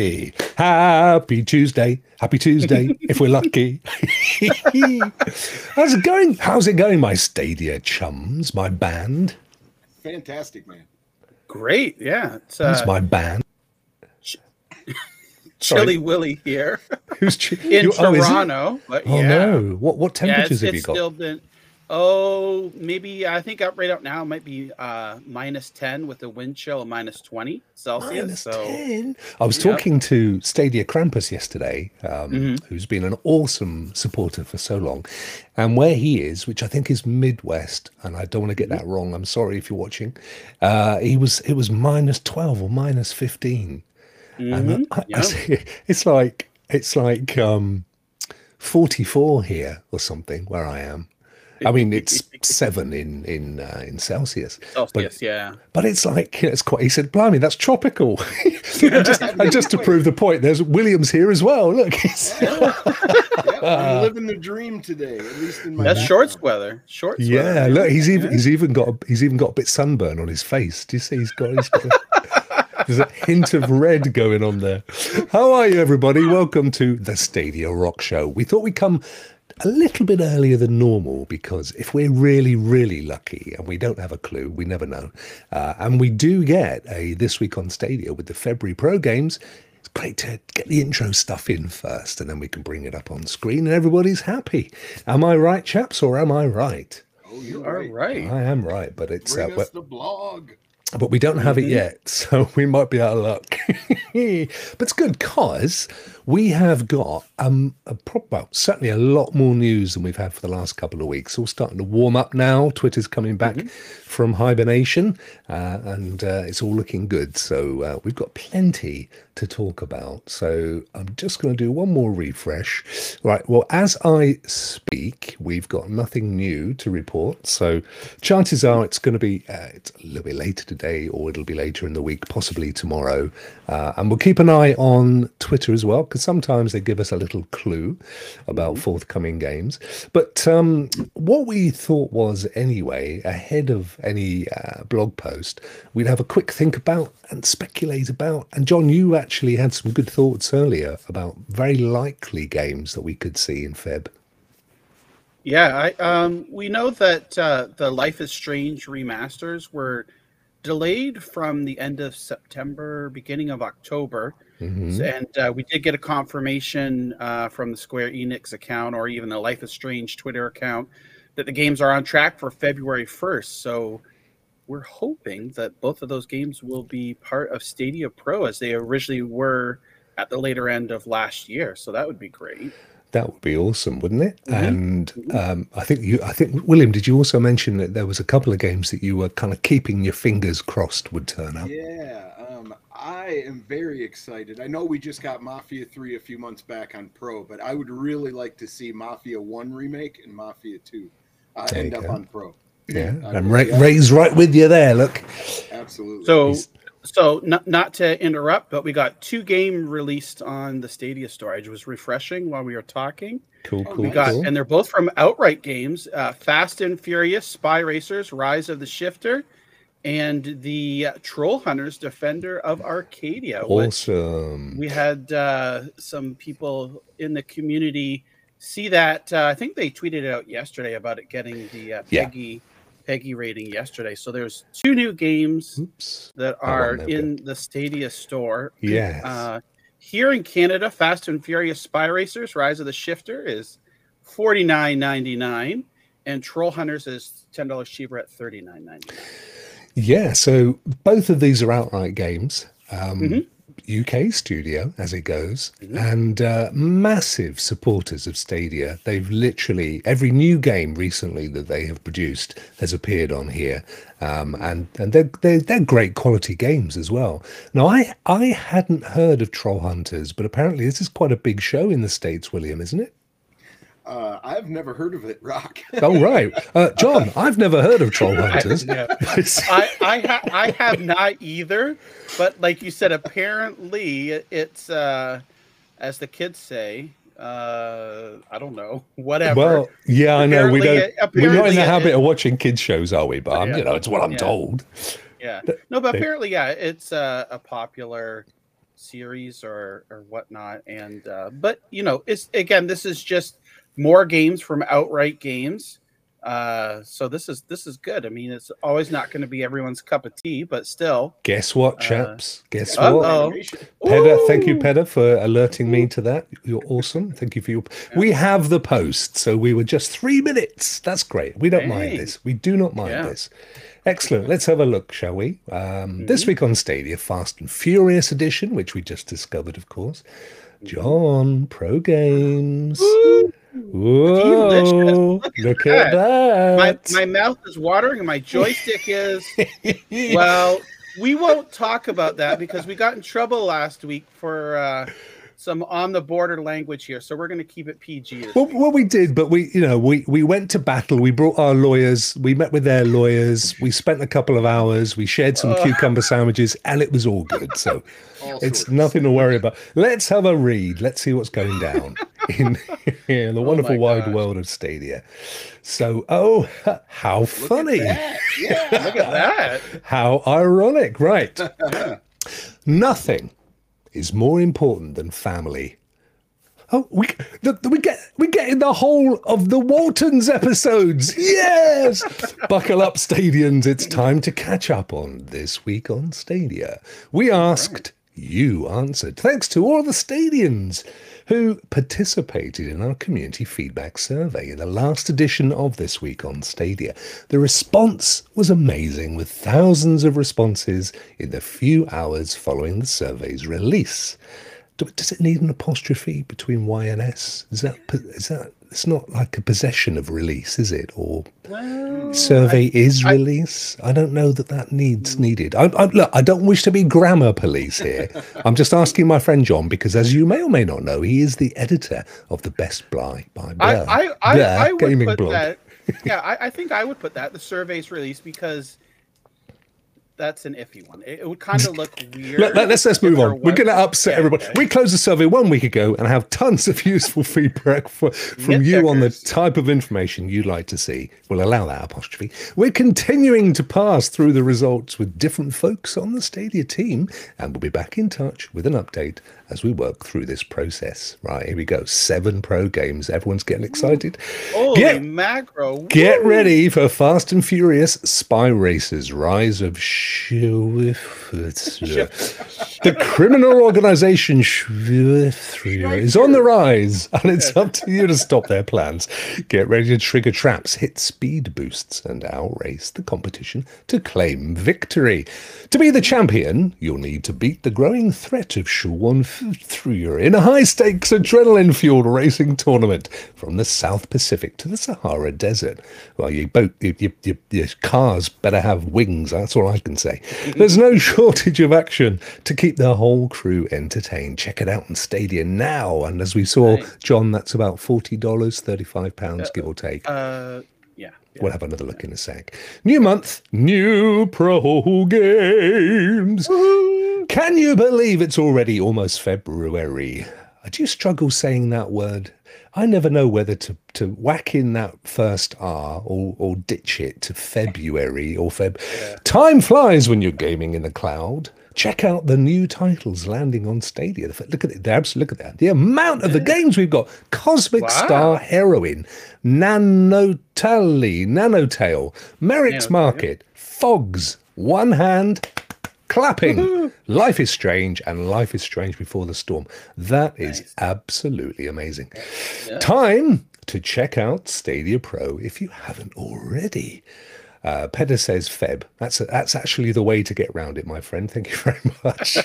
Hey, happy Tuesday. Happy Tuesday, if we're lucky. How's it going? How's it going, my Stadia chums, my band? Fantastic, man. Great. Yeah. It's That's uh, my band. Chilly Willy here Who's ch- in you- oh, is it? Toronto. But Oh yeah. no! What what Yeah, temperatures it's, have it's you got? still been oh maybe I think up right up now it might be uh minus 10 with a wind chill of minus 20 Celsius. Minus so 10. I was Yep. talking to Stadia Krampus yesterday, um, Mhm. who's been an awesome supporter for so long. And where he is, which I think is Midwest, and I don't want to get Mm-hmm. that wrong. I'm sorry if you're watching. Uh, he was it was minus 12 or minus 15. And mhm, I- I yeah. see- it's like it's like um, 44 here or something where I am. I mean, it's seven in in uh, in Celsius. Celsius, yeah. But it's like it's quite. He said, "Blimey, that's tropical." and, just, and just to prove the point, there's Williams here as well. Look, it's, Yeah, I'm living the dream today, at least in my. That's background. shorts weather. Shorts yeah. weather. Look, he's even Yeah. he's even got a, he's even got a bit sunburn on his face. Do you see? He's got he's got. A, there's a hint of red going on there. How are you, everybody? Welcome to the Stadia Rock Show. We thought we'd come a little bit earlier than normal because if we're really, really lucky and we don't have a clue, we never know, uh, and we do get a this week on Stadia with the February Pro games. It's great to get the intro stuff in first, and then we can bring it up on screen, and everybody's happy. Am I right, chaps, or am I right? Oh, you're All right. right. I am right, but it's uh, Bring well- us the blog. but we don't have it Mhm. yet, so we might be out of luck. but it's good because we have got um a pro- well, certainly a lot more news than we've had for the last couple of weeks. All starting to warm up now. Twitter's coming back from hibernation, uh, and uh, it's all looking good. So uh, we've got plenty to talk about. So I'm just going to do one more refresh. Right. Well, as I speak, we've got nothing new to report. So chances are it's going to be uh, it's a little bit later today, or it'll be later in the week, possibly tomorrow. Uh, and we'll keep an eye on Twitter as well, because sometimes they give us a little clue about forthcoming games. But um, what we thought was anyway, ahead of any uh, blog post, we'd have a quick think about and speculate about. And John, you actually had some good thoughts earlier about very likely games that we could see in Feb. Yeah, I um we know that uh the Life is Strange remasters were delayed from the end of September, beginning of October. Mhm. And uh, we did get a confirmation uh, from the Square Enix account or even the Life is Strange Twitter account that the games are on track for February 1st. So we're hoping that both of those games will be part of Stadia Pro as they originally were at the later end of last year. So that would be great. That would be awesome, wouldn't it? Mhm. And um, I think you, I think William, did you also mention that there was a couple of games that you were kind of keeping your fingers crossed would turn up? Yeah, I am very excited. I know we just got Mafia 3 a few months back on Pro, but I would really like to see Mafia 1 remake and Mafia 2 uh, end up go. on Pro. Yeah, I and really- Ray, Ray's right with you there. Look, Absolutely. So, so not not to interrupt, but we got two game released on the Stadia store. I was refreshing while we were talking. cool, Oh, cool, We got, cool. and they're both from outright games: uh, Fast and Furious, Spy Racers, Rise of the Shifter, and the uh, Troll Hunters, Defender of Arcadia. awesome. We had uh, some people in the community see that. Uh, I think they tweeted it out yesterday about it getting the uh, Yeah. PEGI PEGI rating yesterday. So there's two new games Oops. that are in the Stadia store. Yes. Uh, here in Canada, Fast and Furious Spy Racers: Rise of the Shifter is forty nine ninety nine, and Troll Hunters is ten dollars cheaper at thirty nine ninety nine. Yeah, so both of these are outright games. Um, Mhm. UK studio as it goes, Mhm. and uh, massive supporters of Stadia. They've literally every new game recently that they have produced has appeared on here, um, and and they're, they're they're great quality games as well. Now I I hadn't heard of Troll Hunters, but apparently this is quite a big show in the states, William, isn't it? Uh, I've never heard of it, Rock. Oh right, uh, John, I've never heard of Troll Hunters. Yeah. I I, ha- I have not either, but like you said, apparently it's uh, as the kids say. Uh, I don't know. Whatever. Well, yeah, I know We don't, it, we're not in the it- habit of watching kids shows, are we? But I'm, Yeah. you know, it's what I'm Yeah. told. yeah. No, but apparently, yeah, it's uh, a popular series or or whatnot. And uh, but you know, it's again, this is just more games from outright games. Uh, so this is this is good. I mean, it's always not going to be everyone's cup of tea, but still. Guess what, chaps? Guess uh-oh. what? Pedder, thank you. Pedder, for alerting me to that. You're awesome. Thank you for your. We have the post, so we were just three minutes. That's great. We don't mind this. We do not mind Yeah. this. Excellent. Let's have a look, shall we? Um, This Mm-hmm. week on Stadia, Fast and Furious edition, which we just discovered, of course. John, pro games. Whoa! Look, Look at at My that. my mouth is watering and my joystick is. well, we won't talk about that because we got in trouble last week for uh, some on the border language here. So we're going to keep it PG. Well, well, we did, but we, you know, we we went to battle. We brought our lawyers. We met with their lawyers. We spent a couple of hours. We shared some Uh. cucumber sandwiches, and it was all good. So All it's nothing to worry about. Let's have a read. Let's see what's going down in, in the wonderful Oh wide gosh. world of Stadia. So, oh, how funny! Yeah. Look at that. How ironic! Right, nothing is more important than family. Oh, we the, we get we get in the whole of the Waltons episodes. Yes, buckle up, Stadians. It's time to catch up on this week on Stadia. We asked, you answered. Thanks to all the Stadians who participated in our community feedback survey in the last edition of this week on Stadia. The response was amazing, with thousands of responses in the few hours following the survey's release. Does it need an apostrophe between Y and S? Is that is that? It's not like a possession of release, is it? Or Well, survey is I- release? I don't know that that needs needed. I, I, look, I don't wish to be grammar police here. I'm just asking my friend John because, as you may or may not know, he is the editor of the Best Buy by I, Blur, I, I, Blur I would gaming put blog. that. Yeah, I, I think I would put that the survey's release because that's an iffy one. It, it would kind of look weird. Let, us let's if move on. We're going to upset Yeah, everybody. okay. We closed the survey one week ago and have tons of useful feedback for, from you on the type of information you'd like to see. We'll allow that apostrophe. We're continuing to pass through the results with different folks on the Stadia team, and we'll be back in touch with an update as we work through this process. Right, here we go. Seven pro games. Everyone's getting excited. Holy Get- macro! Get ready for Fast and Furious Spy Races: Rise of Schwiffer. the criminal organization Schwiffer is on the rise, and it's up to you to stop their plans. Get ready to trigger traps, hit speed boosts, and outrace the competition to claim victory. To be the champion, you'll need to beat the growing threat of Schwiffer in a high stakes adrenaline fueled racing tournament from the South Pacific to the Sahara Desert. Well, your boat, your, your, your, your cars better have wings. That's all I can say. There's no shortage of action to keep the whole crew entertained. Check it out on Stadia now. And as we saw, John, that's about forty dollars, thirty-five pounds, give or take. Uh, yeah. yeah. We'll have another look in a sec. New month, new pro games. Can you believe it's already almost February? Do you struggle saying that word? I never know whether to, to whack in that first R or, or ditch it to February or Feb. Time flies when you're gaming in the cloud. Check out the new titles landing on Stadia. Look at it, look at that. The amount of the games we've got: Cosmic Wow. Star Heroine, Nanotally, Nanotale, Merek's. Market, Fogs, One Hand, Clapping, Life is Strange, and Life is Strange Before the Storm. That is absolutely amazing. Time to check out Stadia Pro if you haven't already. Uh, Pedder says Feb. That's that's actually the way to get round it, my friend. Thank you very much.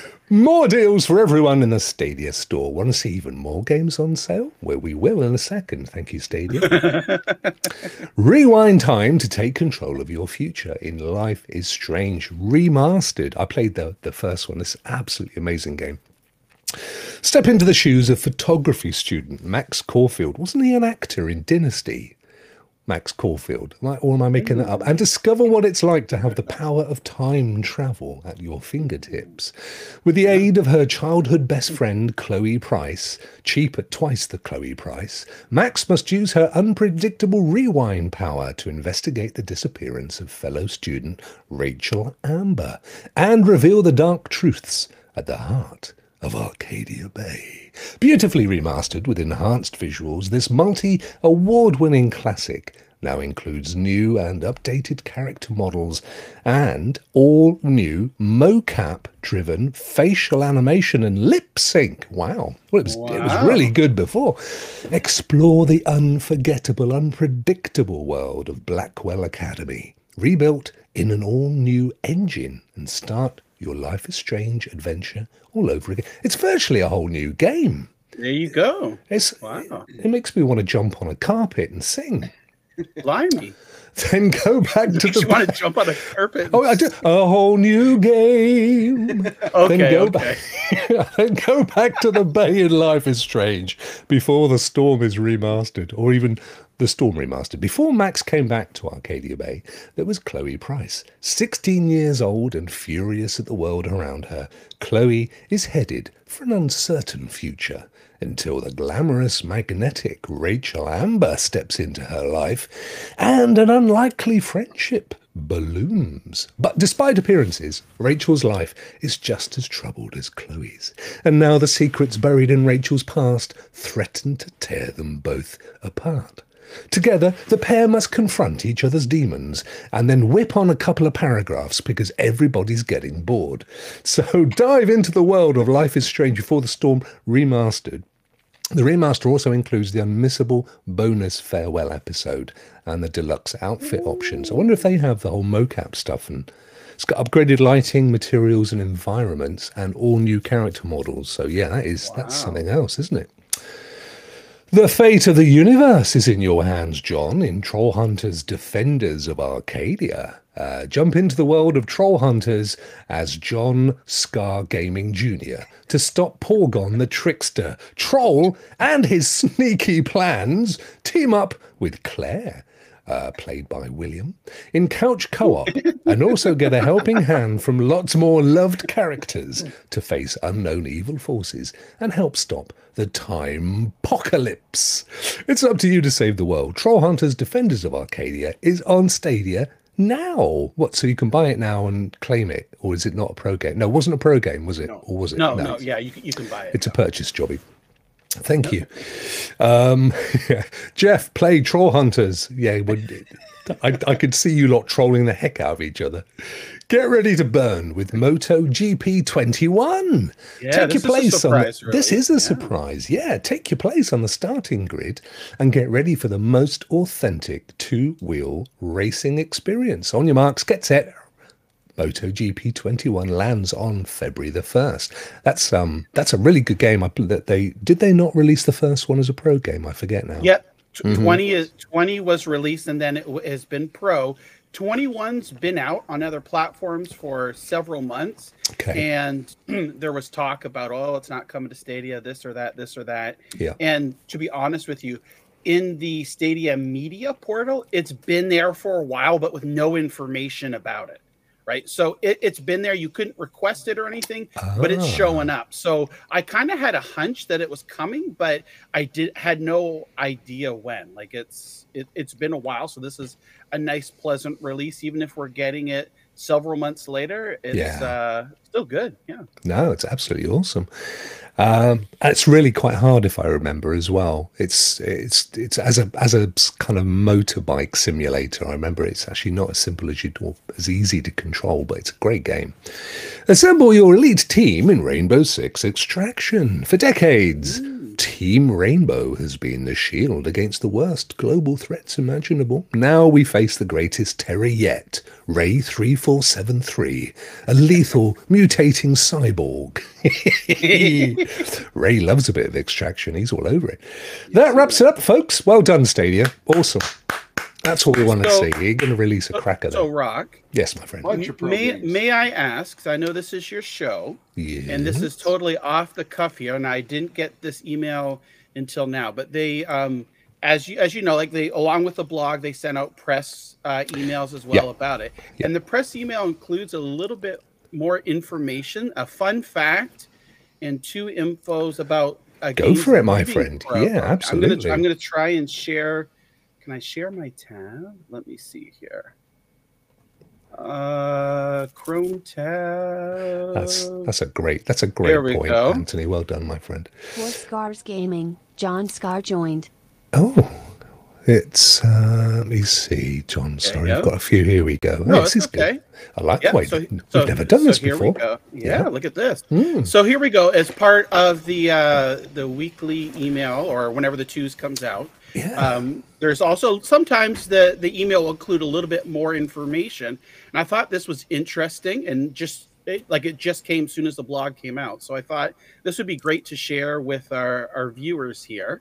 more deals for everyone in the Stadia store. Want to see even more games on sale? Well, we will in a second. Thank you, Stadia. Rewind time to take control of your future in Life is Strange Remastered. I played the, the first one. It's absolutely amazing game. Step into the shoes of photography student Max Caulfield. Wasn't he an actor in Dynasty? Max Caulfield. I- Or am I making that up? And discover what it's like to have the power of time travel at your fingertips. With the aid of her childhood best friend, Chloe Price, cheap at twice the Chloe price, Max must use her unpredictable rewind power to investigate the disappearance of fellow student Rachel Amber and reveal the dark truths at the heart of Arcadia Bay. Beautifully remastered with enhanced visuals, this multi award winning classic now includes new and updated character models and all new mocap driven facial animation and lip sync. Wow. Well, it was, it was really good before. Explore the unforgettable, unpredictable world of Blackwell Academy, rebuilt in an all new engine, and start your Life is Strange adventure all over again. It's virtually a whole new game. There you go. It's, Wow. It makes me want to jump on a carpet and sing. Blimey. Then go back to Makes you the. want to jump on a carpet. Oh, I do. A whole new game. okay, then go okay. back. then go back to the bay in Life is Strange before the Storm is remastered, or even the Storm remastered. Before Max came back to Arcadia Bay, there was Chloe Price, 16 years old and furious at the world around her. Chloe is headed for an uncertain future until the glamorous, magnetic Rachel Amber steps into her life, and an unlikely friendship balloons. But despite appearances, Rachel's life is just as troubled as Chloe's. And now the secrets buried in Rachel's past threaten to tear them both apart. Together, the pair must confront each other's demons and then whip on a couple of paragraphs because everybody's getting bored. So dive into the world of Life is Strange Before the Storm remastered. The remaster also includes the unmissable bonus farewell episode and the deluxe outfit options. I wonder if they have the whole mocap stuff and it's got upgraded lighting, materials, and environments, and all new character models. So yeah, that is that's something else, isn't it? The fate of the universe is in your hands, John, in Troll Hunters Defenders of Arcadia. Uh, jump into the world of Troll Hunters as John Scar Gaming Jr. to stop Porgon the trickster, Troll, and his sneaky plans. Team up with Claire, uh, played by William, in couch co op, and also get a helping hand from lots more loved characters to face unknown evil forces and help stop the time apocalypse. It's up to you to save the world. Troll Hunters Defenders of Arcadia is on Stadia now. What, so you can buy it now and claim it? Or is it not a pro game? No, it wasn't a pro game, was it? Or was it? No, no, yeah, you, can- you can buy it. It's a purchase jobby. Thank you. Um, Jeff, play Troll Hunters. Yeah, would, I, I could see you lot trolling the heck out of each other. Get ready to burn with Moto GP21. Yeah, take your place on the, surprise, This is a Yeah. surprise. Yeah, take your place on the starting grid and get ready for the most authentic two-wheel racing experience. On your marks, get set, MotoGP 21 lands on February the 1st. That's um that's a really good game. I that they did they not release the first one as a pro game? I forget now. Yep. Mm-hmm. 20 is 20 was released and then it has been pro. 21's been out on other platforms for several months. Okay. And there was talk about, oh, it's not coming to Stadia, this or that, this or that. Yeah. And to be honest with you, in the Stadia media portal, it's been there for a while, but with no information about it. Right. So it, it's been there. You couldn't request it or anything, but it's Ah. showing up. So I kind of had a hunch that it was coming, but I did had no idea when. Like it's it, it's been a while. So this is a nice, pleasant release, even if we're getting it several months later. It's Yeah. uh, still good. Yeah. No, it's absolutely awesome. Um, it's really quite hard if I remember as well. It's it's it's as a as a kind of motorbike simulator. I remember it's actually not as simple as you or as easy to control, but it's a great game. Assemble your elite team in Rainbow Six Extraction. For decades, Team Rainbow has been the shield against the worst global threats imaginable. Now we face the greatest terror yet Ray 3473, a lethal mutating cyborg. Ray loves a bit of extraction, he's all over it. That wraps it up, folks. Well done, Stadia. Awesome. That's what we want to So- see. You're going to release a cracker So. Rock, Yes, my friend. Bunch of pro may games. may I ask? 'cause I know this is your show. Yeah. and this is totally off the cuff here and i didn't get this email until now but they um as you as you know like they along with the blog they sent out press uh, emails as well Yeah. about it Yeah. and the press email includes a little bit more information a fun fact and two infos about uh, Go for it, my friend. pro- Yeah, absolutely. I'm gonna try and share can i share my tab let me see here Uh, Chrome tab. That's that's a great that's a There great we point, go. Anthony. Well done, my friend. For Scars Gaming, John Scar joined. Oh, it's uh, let me see, John. you Sorry, go. I've got a few. Here we go. No, this it's is good. I like Yeah, the way so, we've so- never done so this here before. We go. Yeah, Yeah. look at this. Mm. So here we go. As part of the uh, the weekly email, or whenever the twos comes out, Yeah. um, there's also sometimes the the email will include a little bit more information. And I thought this was interesting, and just it, like it just came soon as the blog came out. So I thought this would be great to share with our our viewers here.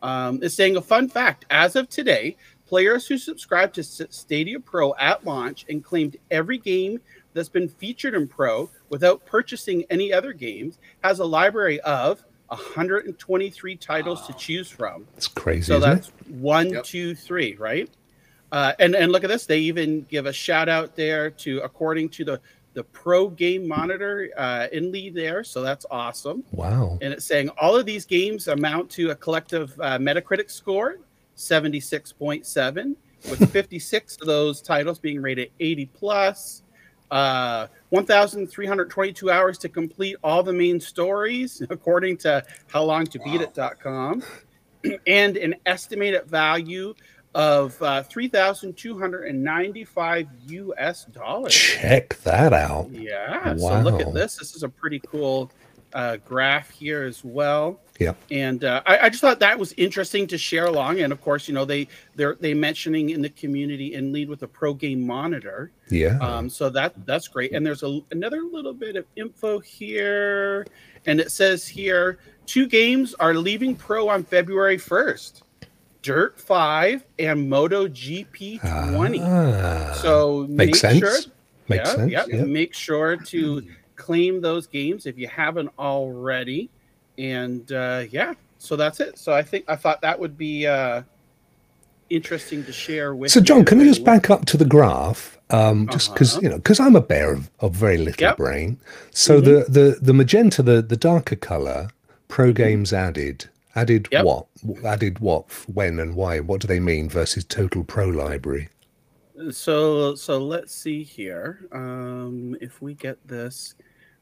Um, saying a fun fact: as of today, players who subscribed to Stadia Pro at launch and claimed every game that's been featured in Pro without purchasing any other games has a library of 123 titles to choose from. It's crazy, So isn't that's it? one, Yep. two, three, right? Uh, and and look at this. They even give a shout out there to according to the the Pro Game Monitor uh, in lead there. So that's awesome. Wow. And it's saying all of these games amount to a collective uh, Metacritic score 76.7, with 56 of those titles being rated 80 plus. Uh, 1,322 hours to complete all the main stories, according to howlongtobeatit.com, and an estimated value of uh, 3,295 US dollars. Check that out. Yeah. So look at this. This is a pretty cool uh, graph here as well. Yep. And uh, I, I just thought that was interesting to share along. And of course, you know they they're they mentioning in the community and lead with a pro game monitor. Yeah. Um, so that that's great. And there's a, another little bit of info here, and it says here two games are leaving pro on February 1st. Dirt 5 and Moto GP 20. Ah, So makes make sense. sure makes yeah, sense. yeah. Yeah. Make sure to claim those games if you haven't already. And uh, yeah, so that's it. So I think I thought that would be uh, interesting to share with. So, John, can you just back up to the graph? Um, just because Uh-huh. you know, because I'm a bear of, of very little Yep. brain. So the the the magenta, the the darker color, pro games added added Mm-hmm. Yep. what? Added what? When and why? What do they mean versus total pro library? So so let's see here. Um, if we get this,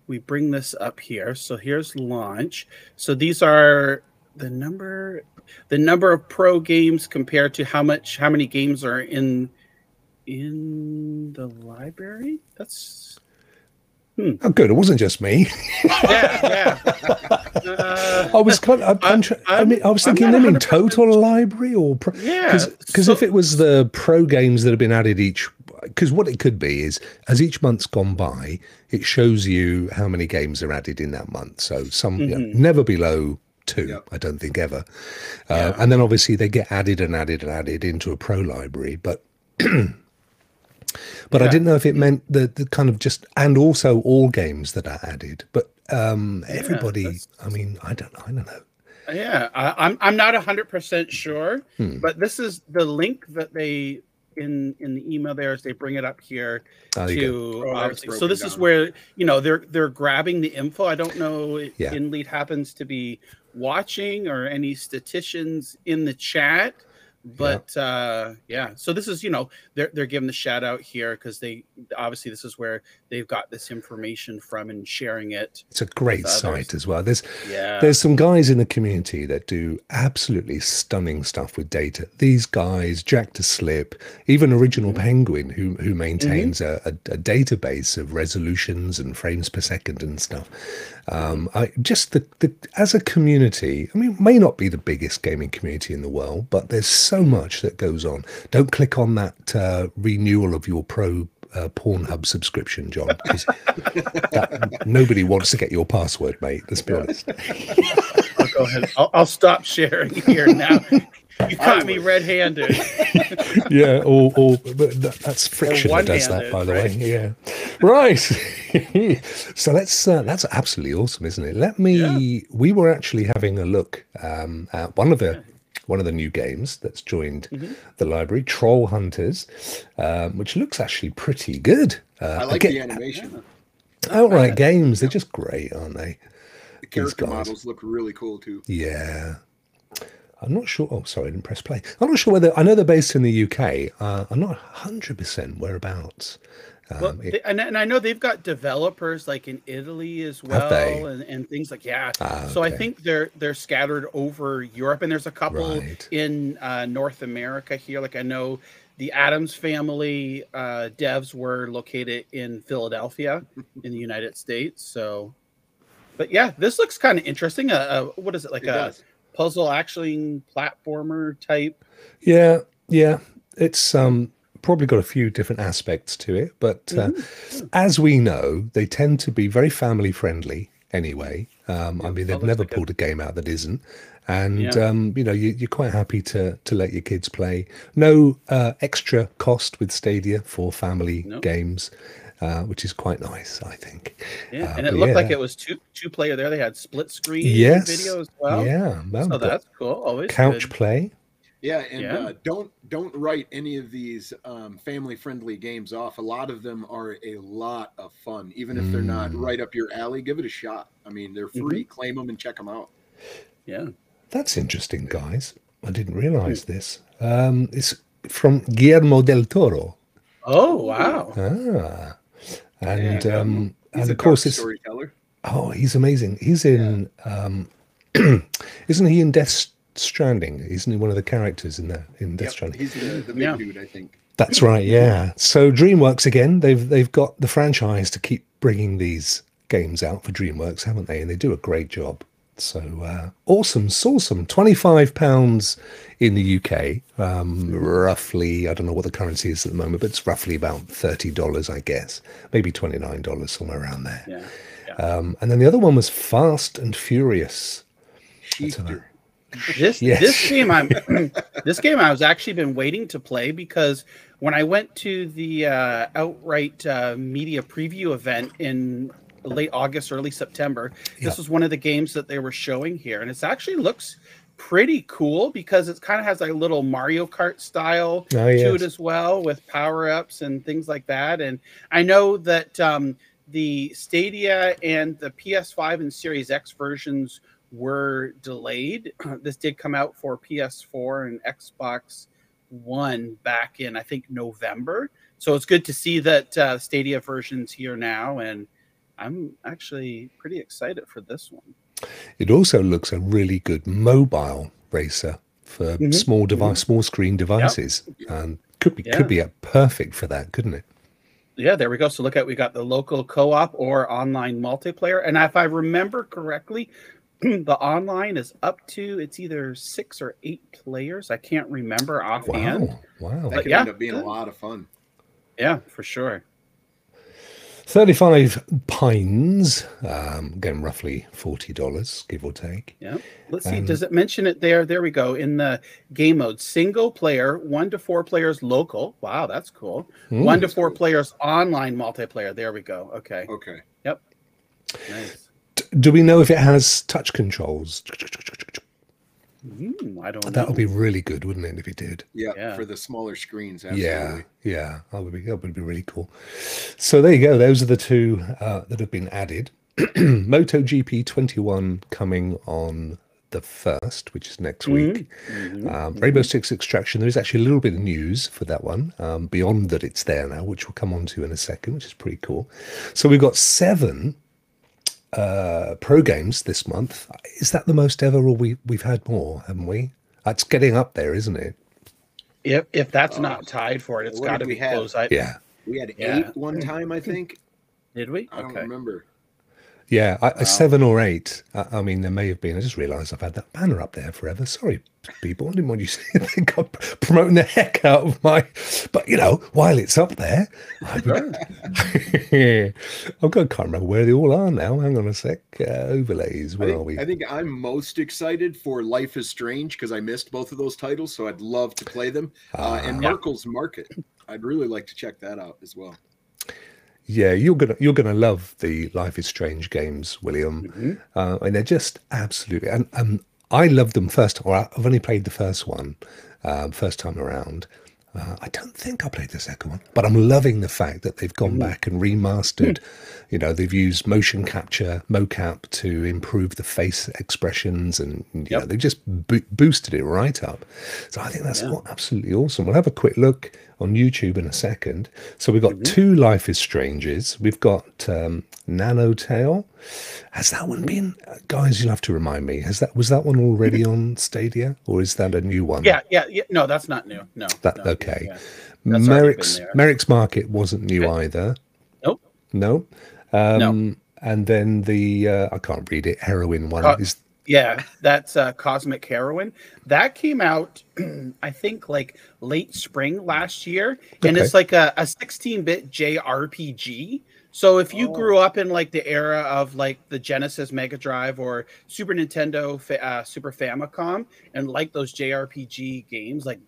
we bring this up here. So here's launch. So these are the number the number of pro games compared to how much how many games are in in the library. That's Oh, good. It wasn't just me. yeah yeah. Uh, I was kind of. I'm, I'm, I mean, I was thinking them in total library or pro, Yeah, because so- if it was the pro games that have been added each, because what it could be is as each month's gone by, it shows you how many games are added in that month. So some you know, Mm-hmm. never below two, Yep. I don't think ever, uh, and then obviously they get added and added and added into a pro library, but. But I didn't know if it meant the, the kind of just and also all games that are added. But um, everybody, that's- I mean, I don't, I don't know. Yeah, I, I'm I'm not hundred percent sure, Hmm. but this is the link that they in in the email there as they bring it up here Oh, to Oh, obviously. So broken this is where you know they're they're grabbing the info. I don't know if Yeah. InLead happens to be watching or any statisticians in the chat. But uh yeah, so this is you know they're they're giving the shout out here because they obviously this is where they've got this information from and sharing it. It's a great site as well. There's Yeah, there's some guys in the community that do absolutely stunning stuff with data. These guys, Jack to Slip, even Original Mm-hmm. Penguin, who who maintains a, a, a database of resolutions and frames per second and stuff. Um, I just the, the as a community, I mean, it may not be the biggest gaming community in the world, but there's so much that goes on. Don't click on that uh, renewal of your pro uh, Pornhub subscription, John, because that- nobody wants to get your password, mate. Let's be honest. I'll go ahead. I'll, I'll stop sharing here now. You caught me red-handed. yeah, or, or but that, that's friction that does that, by the right? way. Yeah, right. so that's uh, that's absolutely awesome, isn't it? Let me. We were actually having a look um, at one of the one of the new games that's joined Mm-hmm. the library, Troll Hunters, um, which looks actually pretty good. Uh, I like again, the animation. outright games. They're just great, aren't they? The character models look really cool too. Yeah. I'm not sure. Oh, sorry, I didn't press play. I'm not sure whether I know they're based in the UK. Uh, I'm not 100% whereabouts Um, it- they- and, and I know they've got developers like in Italy as well, and, and things like yeah. Ah, So I think they're they're scattered over Europe, and there's a couple Right. in uh, North America here. Like I know the Addams family uh, devs were located in Philadelphia, in the United States. So, but yeah, this looks kind of interesting. Uh, uh, what is it like It a does. puzzle action platformer type? Yeah, yeah. It's um probably got a few different aspects to it, but uh, Mm-hmm. as we know, they tend to be very family friendly anyway. Um, I mean, they've never like pulled a game out that isn't, and Yeah. um, you know, you, you're quite happy to to let your kids play. No uh, extra cost with Stadia for family No. games. Uh, which is quite nice, I think. Yeah, Uh, and it looked like it was two two player there. They had split screen Yes, video as well. yeah, so that's cool. Always couch good. play. Yeah, and Yeah. Uh, don't don't write any of these um, family friendly games off. A lot of them are a lot of fun, even if they're not Mm. right up your alley. Give it a shot. I mean, they're free. Mm-hmm. Claim them and check them out. Yeah. That's interesting, guys. I didn't realize this. Um, it's from Guillermo del Toro. Oh wow. Ah, and Yeah, um, He's and a of course, it's storyteller. oh, he's amazing. He's in, um, isn't he in Death Stranding? Isn't he one of the characters in that in Death Yep, Stranding? he's the, the big Yeah. dude, I think. That's right. Yeah. So DreamWorks again. They've they've got the franchise to keep bringing these games out for DreamWorks, haven't they? And they do a great job. So uh, awesome, awesome. Twenty five pounds in the UK, um, roughly. I don't know what the currency is at the moment, but it's roughly about thirty dollars, I guess. Maybe twenty nine dollars, somewhere around there. Yeah. Um, and then the other one was Fast and Furious. Shifter. This Yes. this game I'm this game I was actually been waiting to play because when I went to the uh, outright uh, media preview event in late August, early September, Yeah. this was one of the games that they were showing here, and it actually looks pretty cool because it kind of has a little Mario Kart style Oh, to it as well with power ups and things like that. And I know that um, the Stadia and the PS5 and Series X versions were delayed. This did come out for PS4 and Xbox One back in I think November. So it's good to see that uh, Stadia versions here now, and I'm actually pretty excited for this one. It also looks a really good mobile racer for Mhm. small device, small screen devices, and could be Yeah. could be a perfect for that, couldn't it? Yeah, there we go. So look at we got the local co-op or online multiplayer, and if I remember correctly, the online is up to it's either six or eight players. I can't remember offhand. Wow, wow. That But could yeah, end up being good. a lot of fun. Yeah, for sure. Thirty-five pines, um, again roughly forty dollars, give or take. Yeah. Let's see. Um, Does it mention it there? There we go. In the game mode, single player, one to four players local. Wow, that's cool. Mm. one to four cool. players online multiplayer. There we go. Okay. Okay. Yep. Nice. D- Do we know if it has touch controls? Hmm, I don't know. That would be really good, wouldn't it, if it did? Yeah, Yeah. for the smaller screens. Yeah, Absolutely. yeah, that would be that would be really cool. So there you go. Those are the two uh, that have been added. Moto GP 21 coming on the first, which is next week. Mhm. Um, Rainbow Six Extraction. There is actually a little bit of news for that one um, beyond that it's there now, which we'll come on to in a second, which is pretty cool. So we've got seven uh, pro games this month. Is that the most ever, or we we've had more, haven't we? That's getting up there, isn't it? If if that's Oh, not tied for it, it's got to we be have? close. I, Yeah. We had Yeah. eight one time, I think. Did we? I don't Okay. remember. Yeah, I, Wow. seven or eight. I, I mean, there may have been. I just realised I've had that banner up there forever. Sorry, people. I didn't want you to think I'm promoting the heck out of my. But you know, while it's up there, I've, got. Can't remember where they all are now. Hang on a sec. Uh, overlays. I Where are think, we? I think I'm most excited for Life is Strange because I missed both of those titles, so I'd love to play them. Uh, and Ah. Merkel's Market. I'd really like to check that out as well. Yeah, you're gonna you're gonna love the Life is Strange games, William. Mhm. Uh, and they're just absolutely. And um, I love them first. Or I've only played the first one, um, first time around. Uh, I don't think I played the second one, but I'm loving the fact that they've gone back and remastered. You know, they've used motion capture, mocap to improve the face expressions, and you know, they've just bo- boosted it right up. So I think that's Yeah. absolutely awesome. We'll have a quick look. On YouTube in a second. So we've got Mhm. two Life is Stranges. We've got um, Nanotale. Has that one been, guys? You'll have to remind me. Has that was that one already on Stadia, or is that a new one? Yeah, yeah, yeah. No, that's not new. No. That- no, okay. yeah. Merek's. Merek's Market wasn't new Okay. either. Nope. No. Um, And then the uh, I can't read it. Heroine one Uh, is Yeah, that's uh, Cosmic Heroine. That came out, I think, like late spring last year, and Okay. it's like a, a 16-bit JRPG. So if you Oh. grew up in like the era of like the Genesis Mega Drive or Super Nintendo, uh, Super Famicom, and like those JRPG games, like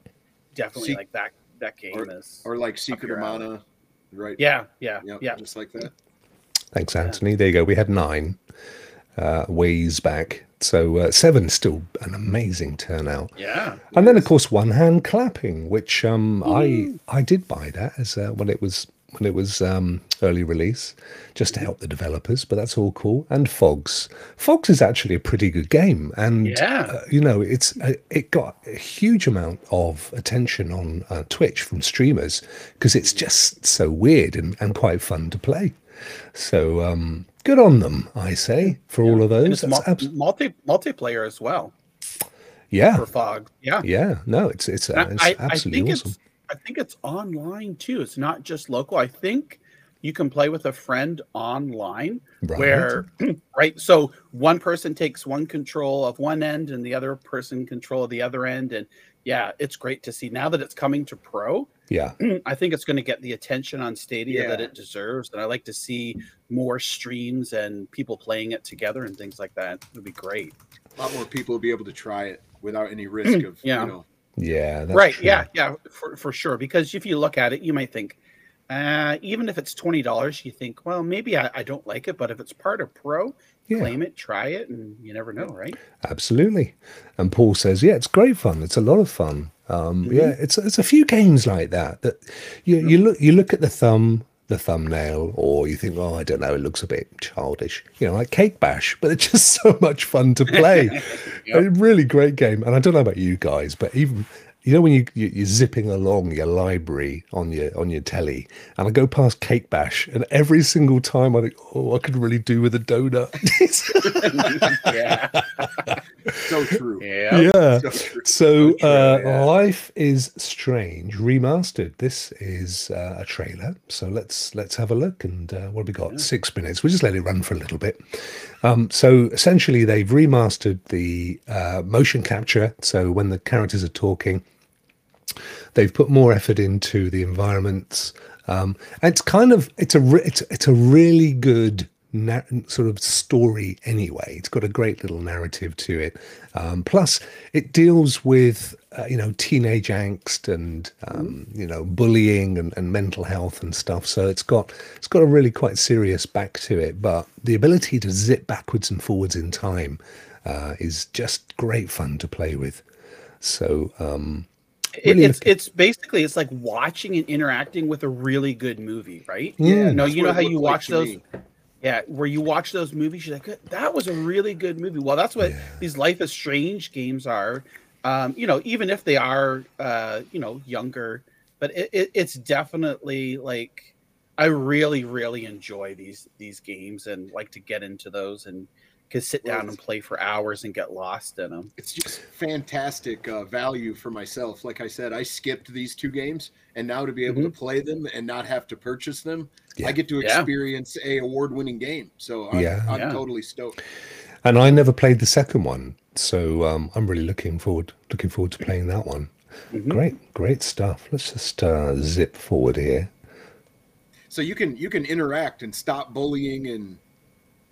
definitely See- like that that game is. Or like Secret your of alley. Mana, right? yeah, yeah, Yep, yeah. just like that. Thanks, Anthony. There you go. We had nine uh, ways back. So uh, seven still an amazing turnout. Yeah. And then, of course, one hand clapping, which um, I I did buy that as uh, when it was when it was um, early release, just to help the developers. But that's all cool. And Fogs, Fogs is actually a pretty good game, and Yeah. uh, you know it's uh, it got a huge amount of attention on uh, Twitch from streamers because it's just so weird and, and quite fun to play. So um, good on them, I say, for all of those. it's That's mul- abs- multi multiplayer as well yeah, for Fog. Yeah. yeah. No, it's it's, uh, I- it's I, I absolutely think awesome. it's I think it's online too. It's not just local. I think you can play with a friend online Right. where right so one person takes one control of one end and the other person control of the other end and yeah it's great to see now that it's coming to pro Yeah, i think it's going to get the attention on stadia that it deserves and i like to see more streams and people playing it together and things like that it would be great A lot more people will be able to try it without any risk of, Yeah. you know, yeah. That's right true. yeah yeah for, for sure because if you look at it you might think uh, even if it's $20 you think well maybe I, I don't like it but if it's part of pro Yeah. claim it try it and you never know right Absolutely. And Paul says, yeah, it's great fun. It's a lot of fun. Um, Mm-hmm. Yeah, it's it's a few games like that that you you look you look at the thumb the thumbnail or you think oh i don't know it looks a bit childish. You know like cake bash but it's just so much fun to play. A really great game and i don't know about you guys but even you know when you, you you're zipping along your library on your on your telly and i go past cake bash and every single time i think oh i could really do with a donut. Yeah. So true. yeah. Yeah. So true. so true, uh, yeah. life is strange remastered. This is uh, a trailer. So let's let's have a look and uh, what have we got? Six minutes. We'll just let it run for a little bit um, so essentially they've remastered the uh, motion capture. So when the characters are talking they've put more effort into the environments. Um, and it's kind of it's a re- it's, it's a really good na- sort of story anyway. It's got a great little narrative to it. Um, plus it deals with uh, you know teenage angst and um, you know bullying and, and mental health and stuff. So it's got it's got a really quite serious back to it. But the ability to zip backwards and forwards in time uh, is just great fun to play with. So um, Really it's looking- it's basically it's like watching and interacting with a really good movie, right? Yeah, no, you know how you watch to those. Yeah, where you watch those movies, you're like, that was a really good movie. Well, that's what Yeah. these Life is Strange games are. Um, you know, even if they are, uh, you know, younger, but it, it, it's definitely like I really, really enjoy these these games and like to get into those and could sit down and play for hours and get lost in them. It's just fantastic uh, value for myself. Like I said, I skipped these two games, and now to be able to play them and not have to purchase them, Yeah. I get to Yeah. experience a award-winning game. So I'm, Yeah. I'm Yeah. totally stoked. and I never played the second one, so um, I'm really looking forward looking forward to playing that one. Mhm. Great, great stuff. Let's just uh, zip forward here. So you can you can interact and stop bullying and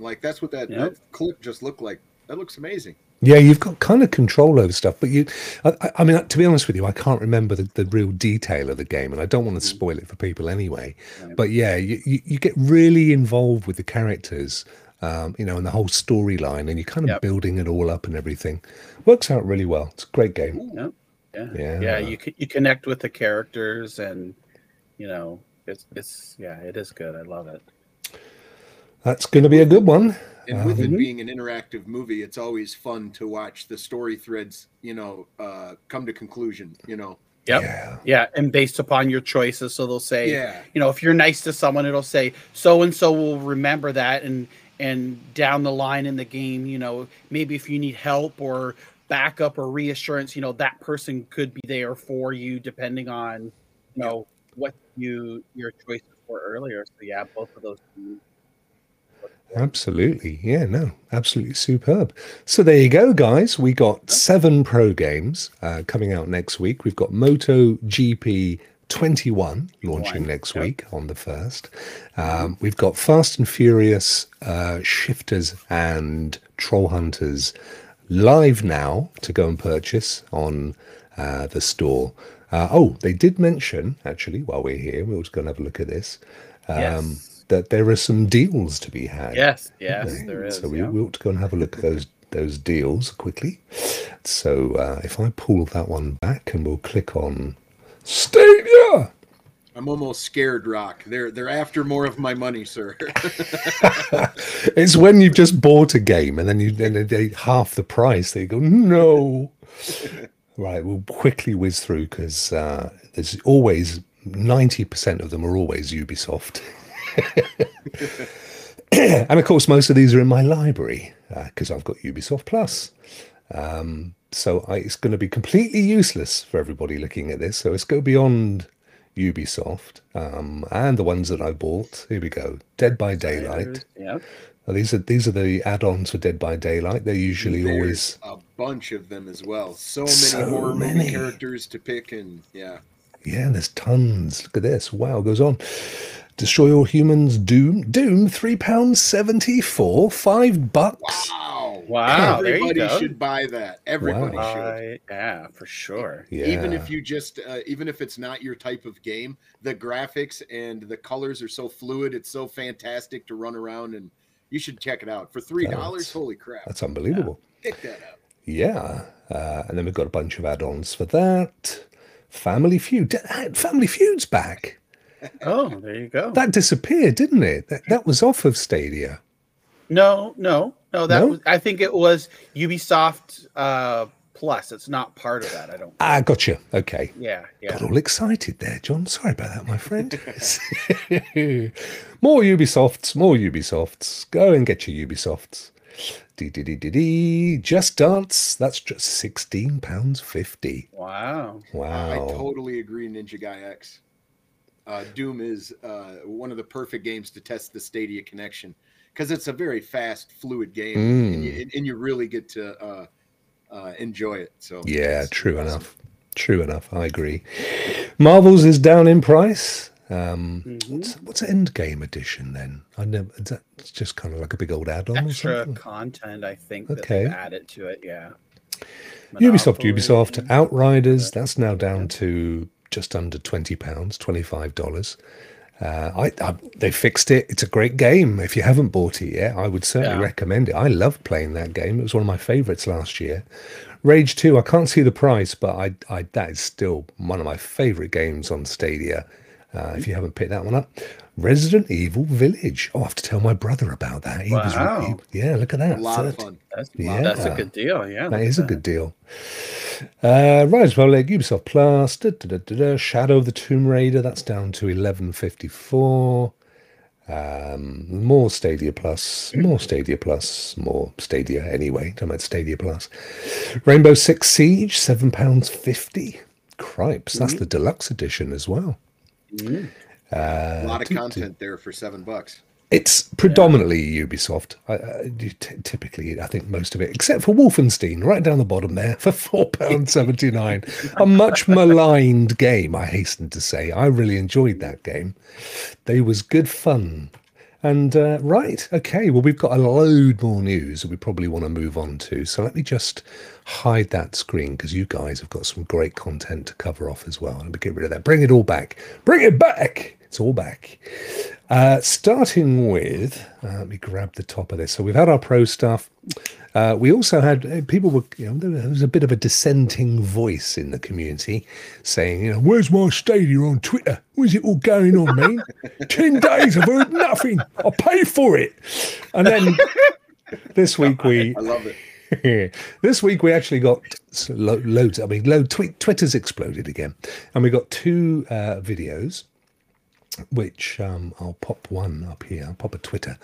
like that's what that, Yep. that clip just looked like. That looks amazing. Yeah, you've got kind of control over stuff, but you, I, I- mean, to be honest with you, I can't remember the, the real detail of the game, and I don't want to spoil it for people anyway. But yeah, you, you, you get really involved with the characters, um, you know, and the whole storyline, and you're kind of Yep. building it all up and everything. Works out really well. It's a great game. Ooh, Yeah. Yeah. yeah you you connect with the characters and you know it's it's yeah it is good i love it That's going to be a good one. And with Mhm. it being an interactive movie, it's always fun to watch the story threads, you know, uh, come to conclusion. You know, Yep. Yeah. Yeah, and based upon your choices, so they'll say, Yeah. you know, if you're nice to someone, it'll say so and so will remember that, and and down the line in the game, you know, maybe if you need help or backup or reassurance, you know, that person could be there for you, depending on, you know, what you your choices were earlier. So yeah, both of those. Absolutely. Yeah, no, absolutely superb. So there you go, guys. We got seven pro games uh, coming out next week. We've got Moto GP 21 launching One, next yep. week on the 1st. Um, we've got Fast and Furious uh, Shifters and Troll Hunters live now to go and purchase on uh, the store. Uh, oh, they did mention, actually, while we're here, we'll just go and have a look at this, um, Yes. That there are some deals to be had. Yes, yes, there is. So we, yeah. we ought to go and have a look at those those deals quickly. So uh, if I pull that one back and we'll click on Stadia. I'm almost scared, Rock. They're they're after more of my money, sir. It's when you've just bought a game and then you then they- they half the price. They go no. right, we'll quickly whiz through because uh, there's always ninety percent of them are always Ubisoft. and of course, most of these are in my library because I've got Ubisoft Plus. Um, so I, it's going to be completely useless for everybody looking at this. So let's go beyond Ubisoft um, and the ones that I bought. Here we go: Dead by Daylight. Yeah. These are these are the add-ons for Dead by Daylight. They're usually There's always a bunch of them as well. So many So horror many. movie characters to pick, and yeah, yeah. There's tons. Look at this. Wow, goes on. Destroy all humans. Doom. Doom. Three pounds seventy-four. Five bucks. wow, Wow, there you everybody go. should buy that. Everybody Wow. should. Uh, yeah, for sure. Yeah. Even if you just, uh, even if it's not your type of game, the graphics and the colors are so fluid. It's so fantastic to run around, and you should check it out for three dollars. Holy crap! That's unbelievable. Pick that up. Yeah. Uh, and then we've got a bunch of add-ons for that. Family Feud. Family Feud's back. Oh, there you go. That disappeared, didn't it? That, that was off of Stadia. No, no, no. That No? was. I think it was Ubisoft uh, Plus. It's not part of that. I don't. Ah, gotcha. Okay. Yeah, yeah. Got all excited there, John. Sorry about that, my friend. more Ubisofts, more Ubisofts. Go and get your Ubisofts. Dee dee dee dee dee. Just Dance. That's just sixteen pounds fifty. Wow. Wow. I totally agree, Ninja Guy X. Uh, Doom is uh, one of the perfect games to test the Stadia connection because it's a very fast, fluid game, and, you, and- and you really get to uh, uh, enjoy it. So Yeah, true awesome. enough. True enough. I agree. Marvels is down in price. Um, Mhm. what's, what's Endgame edition then? I know is that it's just kind of like a big old add-on or Extra something. content, I think. Okay. they've added to it. Yeah. Ubisoft, Monopoly. Ubisoft, Outriders. That's now down to just under twenty pounds, twenty-five dollars. Uh, I, I they fixed it. It's a great game. If you haven't bought it yet, I would certainly Yeah. recommend it. I loved playing that game. It was one of my favorites last year. Rage Two. I can't see the price, but I, I that is still one of my favorite games on Stadia. Uh, if you haven't picked that one up, Resident Evil Village. Oh, I have to tell my brother about that. He was, Wow. he- yeah, look at that. A lot of fun. That's, Yeah. that's a good deal. Yeah. that look is at a good deal. Uh, Riders Republic, Ubisoft Plus, da, da, da, da, da, Shadow of the Tomb Raider, that's down to eleven fifty four. Um, more Stadia Plus, more Stadia Plus, more Stadia anyway. Talking about Stadia Plus. Rainbow Six Siege, seven pounds fifty. Cripes, that's the deluxe edition as well. Mm. Uh, a lot of content there for seven bucks. it's predominantly Ubisoft. I, I, t- typically, I think most of it, except for Wolfenstein, right down the bottom there for four pound seventy nine. A much maligned game, I hasten to say. I really enjoyed that game. They was good fun. And uh, right, okay. Well, we've got a load more news that we probably want to move on to. So let me just hide that screen because you guys have got some great content to cover off as well. Let me get rid of that. Bring it all back. Bring it back. It's all back. Uh, starting with, uh, let me grab the top of this. So we've had our pro stuff. Uh, we also had uh, people were, you know, there was a bit of a dissenting voice in the community saying, you know, where's my stadia on Twitter? Where's it all going on, man? 10 days, I've heard nothing. I'll pay for it. And then this week we I love it. this week we actually got lo- loads. I mean, load, tweet, Twitter's exploded again, and we got two uh, videos. Which um, I'll pop one up here. I'll pop a Twitter,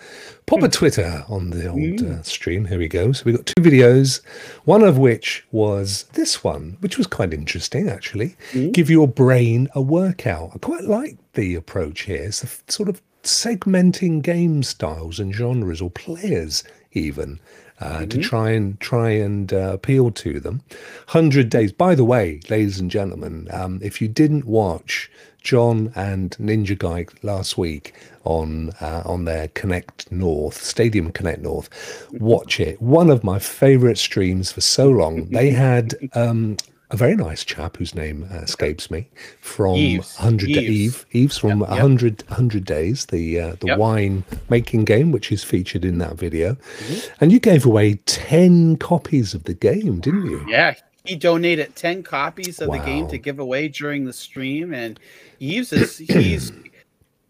pop a Twitter on the old uh, stream. Here we go. So we got two videos. One of which was this one, which was quite interesting actually. Give your brain a workout. I quite like the approach here. It's the sort of segmenting game styles and genres or players even uh, to try and try and uh, appeal to them. Hundred days. By the way, ladies and gentlemen, um, if you didn't watch John and Ninja Guy last week on uh, on their Connect North Stadium Connect North, watch it. One of my favourite streams for so long. They had. Um, a very nice chap whose name uh, escapes me from Eves. 100 Eves. Eve Eves from Yep, yep. 100 100 days the uh, the Yep. wine making game which is featured in that video Mm-hmm. and you gave away 10 copies of the game didn't you Yeah, he donated ten copies of the game to give away during the stream, and Eves is he's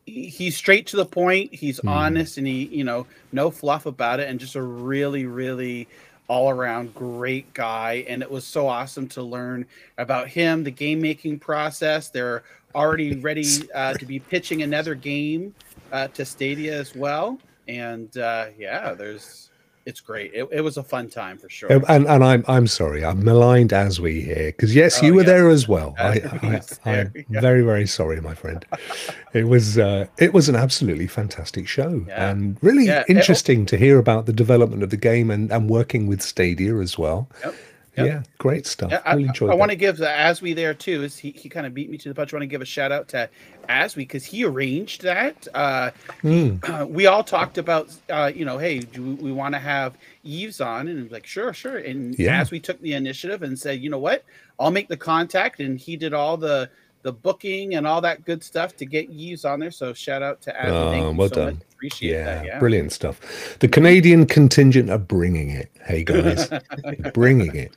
he's straight to the point. He's Hmm. honest, and he you know no fluff about it, and just a really really all around great guy. And it was so awesome to learn about him, the game making process. They're already ready uh, to be pitching another game uh, to Stadia as well, and uh, yeah, there's. It's great. It, it was a fun time for sure. Um, and and I'm I'm sorry I'm maligned Aswe here because yes Oh, you were yes. there as well I, I, I am yeah. very very sorry my friend it was uh, it was an absolutely fantastic show Yeah. and really Yeah, it- interesting to hear about the development of the game and and working with Stadia as well Yep. Yep. yeah great stuff Yeah, I, really enjoyed I that. want to give the Aswe there too. Is he, he kind of beat me to the punch? I want to give a shout out to Aswe because he arranged that. Uh, Mm. we all talked about, uh, you know, hey, do we, we want to have Eves on? And he was like, sure, sure. And Yeah. Aswe took the initiative and said, you know what, I'll make the contact, and he did all the the booking and all that good stuff to get Eves on there. So shout out to Aswe. Oh, well so done. much. Appreciate yeah, that. Yeah. brilliant stuff. The Canadian contingent are bringing it. Hey guys, bringing it.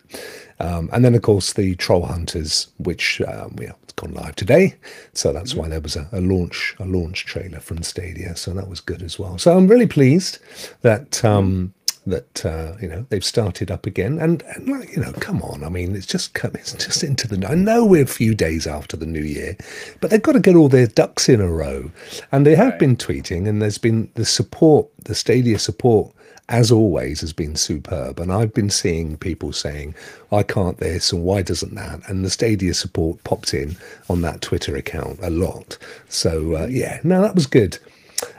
Um, and then of course the Troll Hunters, which um, yeah, it's gone live today. So that's Mm-hmm. why there was a, a launch a launch trailer from Stadia. So that was good as well. So I'm really pleased that um, that uh, you know they've started up again. And, and like you know, come on. I mean, it's just come, it's just into the. I know we're a few days after the new year, but they've got to get all their ducks in a row. And they have Right. been tweeting, and there's been the support, the Stadia support. As always, has been superb, and I've been seeing people saying, "I can't this," and "Why doesn't that?" And the Stadia support popped in on that Twitter account a lot. So uh, yeah, no, that was good.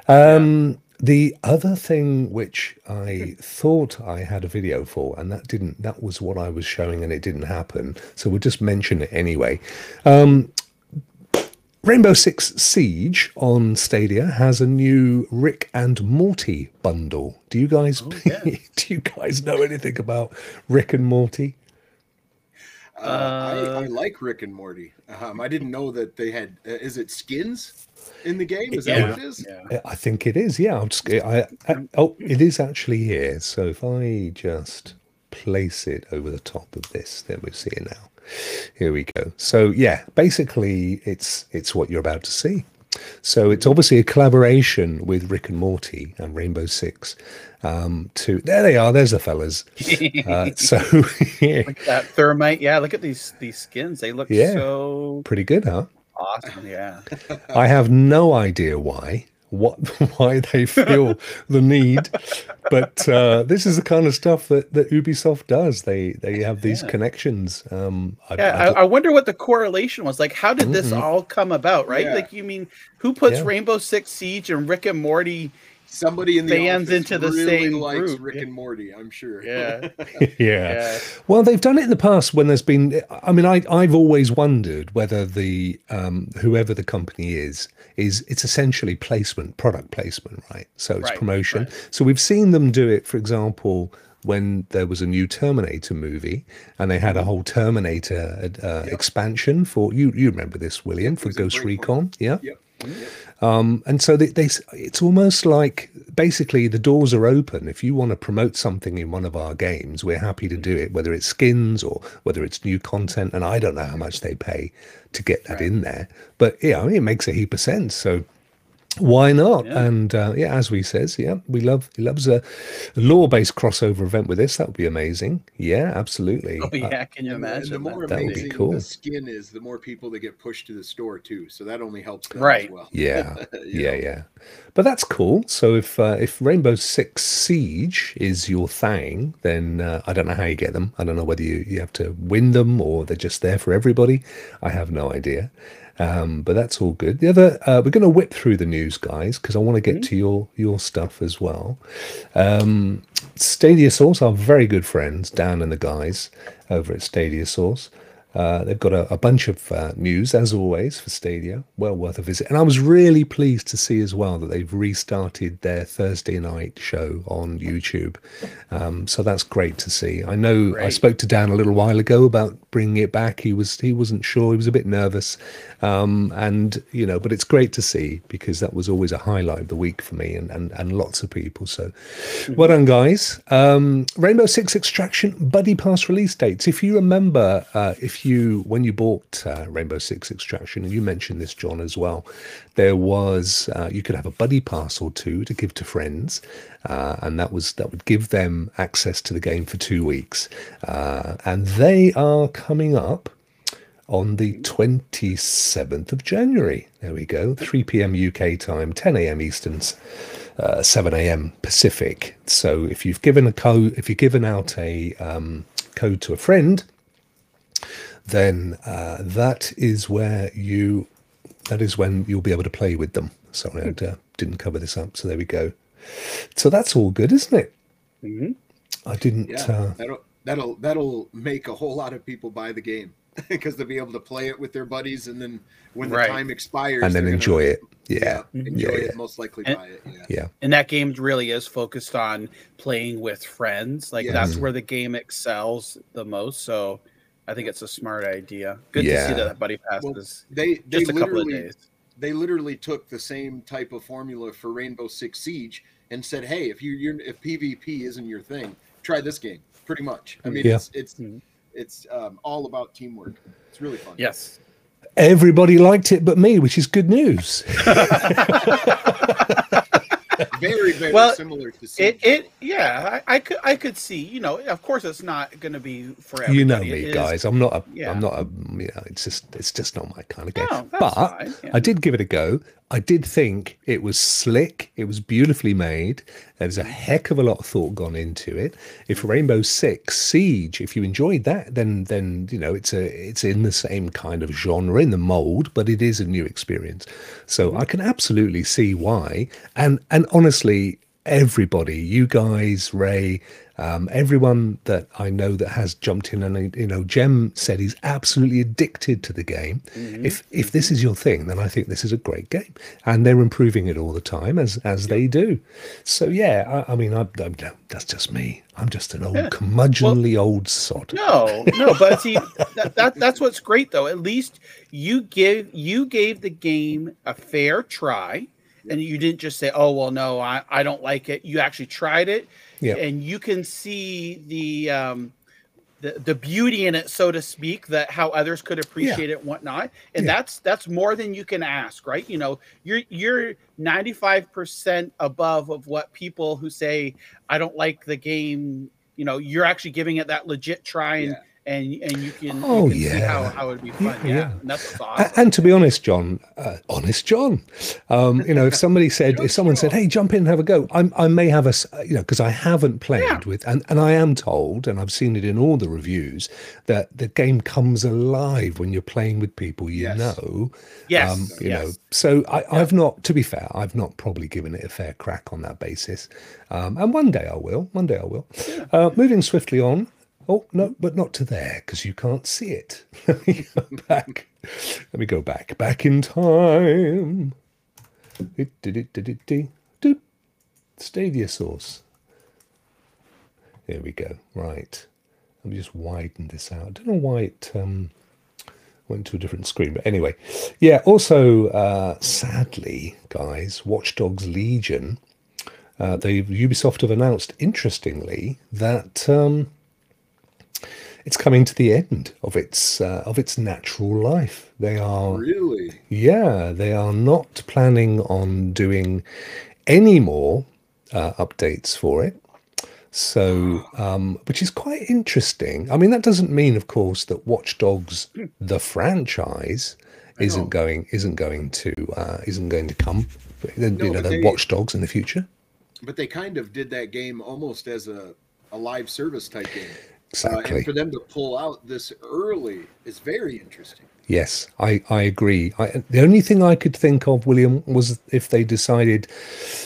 Um, The other thing which I thought I had a video for, and that didn't, that was what I was showing, and it didn't happen. So we'll just mention it anyway. Um, Rainbow Six Siege on Stadia has a new Rick and Morty bundle. Do you guys yeah. do you guys know anything about Rick and Morty? Uh, I, I Uh, like Rick and Morty. Um, I didn't know that they had. Uh, is it skins in the game? Is that what it is? yeah. I think it is. Yeah, I'll just, I, I, oh, it is actually here. So if I just place it over the top of this, then we see it now. Here we go. So yeah, basically, it's it's what you're about to see. So it's obviously a collaboration with Rick and Morty and Rainbow Six. Um, to there they are. There's the fellas. Uh, so yeah, that thermite. Yeah, look at these these skins. They look Yeah. so pretty good, huh? awesome. Yeah. I have no idea why, what, why they feel the need, but uh, this is the kind of stuff that, that Ubisoft does. They they have these Yeah. connections. Um, I, Yeah, I I, I wonder what the correlation was. Like, how did this Mhm. all come about? Right? Yeah. Like, you mean who puts Yeah. Rainbow Six Siege and Rick and Morty? Somebody in the Fans office into the really same likes group, Rick and Morty. I'm sure. Yeah, yeah. yeah, Well, they've done it in the past when there's been. I mean, I I've always wondered whether the um, whoever the company is is it's essentially placement, product placement, right? So it's Right, promotion. right. So we've seen them do it, for example. When there was a new Terminator movie, and they had Mm-hmm. a whole Terminator uh, expansion for you, you remember this, William, for Ghost. Recon, yeah. Yep. Yep. Um, and so they, they, it's almost like basically the doors are open. If you want to promote something in one of our games, we're happy to do it, whether it's skins or whether it's new content. And I don't know how much they pay to get that in there, but mean, it makes a heap of sense. So Why not? Yeah. And uh, yeah, Aswe says, yeah, we love he loves a, a law-based crossover event with this. That would be amazing. Yeah, absolutely. Oh Uh, yeah, can you And the, and imagine? the more that? That would be amazing cool. the skin is, the more people that get pushed to the store too. So that only helps them Right. as well. yeah, yeah, know? yeah. But that's cool. So if uh, if Rainbow Six Siege is your thing, then uh, I don't know how you get them. I don't know whether you, you have to win them or they're just there for everybody. I have no idea. Um, but that's all good. The other, uh, we're going to whip through the news, guys, because I want to get to your your stuff as well. Um, Stadia Source, our very good friends, Dan and the guys over at Stadia Source. Uh, they've got a, a bunch of uh, news, as always, for Stadia. Well worth a visit. And I was really pleased to see as well that they've restarted their Thursday night show on YouTube. Um, so that's great to see. I know I spoke to Dan a little while ago about bringing it back. He was he wasn't sure. He was a bit nervous, um, and you know, but it's great to see because that was always a highlight of the week for me and and, and lots of people. So, well done, guys. Um, Rainbow Six Extraction Buddy Pass release dates. If you remember, uh, if you when you bought uh, Rainbow Six Extraction, and you mentioned this, John, as well, there was uh, you could have a buddy pass or two to give to friends, uh, and that was that would give them access to the game for two weeks, uh, and they are coming up on the 27th of January. There we go, 3 p.m. UK time, 10 a.m. Eastern, uh, 7 a.m. Pacific. So if you've given a code, if you've given out a um, code to a friend, then uh, that is where you, that is when you'll be able to play with them. Sorry, I uh, didn't cover this up. So there we go. So that's all good, isn't it? Mhm. I didn't. Yeah, Uh, that'll that'll that'll make a whole lot of people buy the game because they'll be able to play it with their buddies, and then when the Right. time expires, and then they're gonna- enjoy it. Yeah. enjoy Yeah, it. Most likely And- buy it. Yeah. Yeah. And that game really is focused on playing with friends. Like Yes. that's where the game excels the most. So I think it's a smart idea. Good to see that that buddy pass Well, is They they just a couple of days. they literally took the same type of formula for Rainbow Six Siege and said, "Hey, if you you're, if PvP isn't your thing, try this game." Pretty much. I mean, Yeah. it's it's Mhm. it's um, all about teamwork. It's really fun. Yes. Everybody liked it but me, which is good news. Very very Well, similar to Siege. It, it yeah, I, I could I could see, you know, of course it's not gonna be for everybody. you know It me, is- guys. I'm not a. yeah. am not a. You know, it's just. It's just not my kind of game. No, that's but fine, yeah. I did give it a go. I did think it was slick. It was beautifully made. There's a heck of a lot of thought gone into it. If Rainbow Six Siege, if you enjoyed that, then then you know it's a it's in the same kind of genre in the mold, but it is a new experience. So. I can absolutely see why. And and honestly, everybody, you guys, Ray, um, everyone that I know that has jumped in, and you know, Jem said he's absolutely addicted to the game. If if this is your thing, then I think this is a great game, and they're improving it all the time as as they do. So yeah, I, I mean, I, I, that's just me. I'm just an old Yeah. curmudgeonly old sod. No, no, but see that, that that's what's great though. At least you give you gave the game a fair try, and you didn't just say, "Oh well, no, I, I don't like it." You actually tried it, Yeah. and you can see the um the, the beauty in it, so to speak, that how others could appreciate it and whatnot. And Yeah. that's that's more than you can ask, right? You know, you're you're 95% above of what people who say, I don't like the game, you know, you're actually giving it that legit try and Yeah. And and you can, Oh, you can see how, yeah. how it'd be fun. Yeah, Yeah. yeah. And awesome. And to be honest, John, uh, honest John, um, you know, if somebody said, if someone said, "Hey, jump in and have a go," I'm, I may have a, you know, because I haven't played Yeah. with, and, and I am told, and I've seen it in all the reviews, that the game comes alive when you're playing with people you Yes. know. Yes, um, you know. So I, I've not, to be fair, I've not probably given it a fair crack on that basis, um, and one day I will. One day I will. Uh, moving swiftly on. Oh no, but not to there because you can't see it. Let me go back. Let me go back. Back in time. Stadia source. There we go. Right. Let me just widen this out. I don't know why it um, went to a different screen, but anyway, yeah. Also, uh, sadly, guys, Watch Dogs Legion. Uh, they Ubisoft have announced, interestingly, that um, it's coming to the end of its uh, of its natural life. They are Really? yeah, they are not planning on doing any more uh, updates for it. So, um, which is quite interesting. I mean, that doesn't mean, of course, that Watch Dogs, the franchise, isn't going isn't going to uh, isn't going to come. You know, the they- Watch Dogs in the future. But they kind of did that game almost as a, a live service type game. Uh, Exactly. and for them to pull out this early is very interesting. Yes, I, I agree. I, the only thing I could think of, William, was if they decided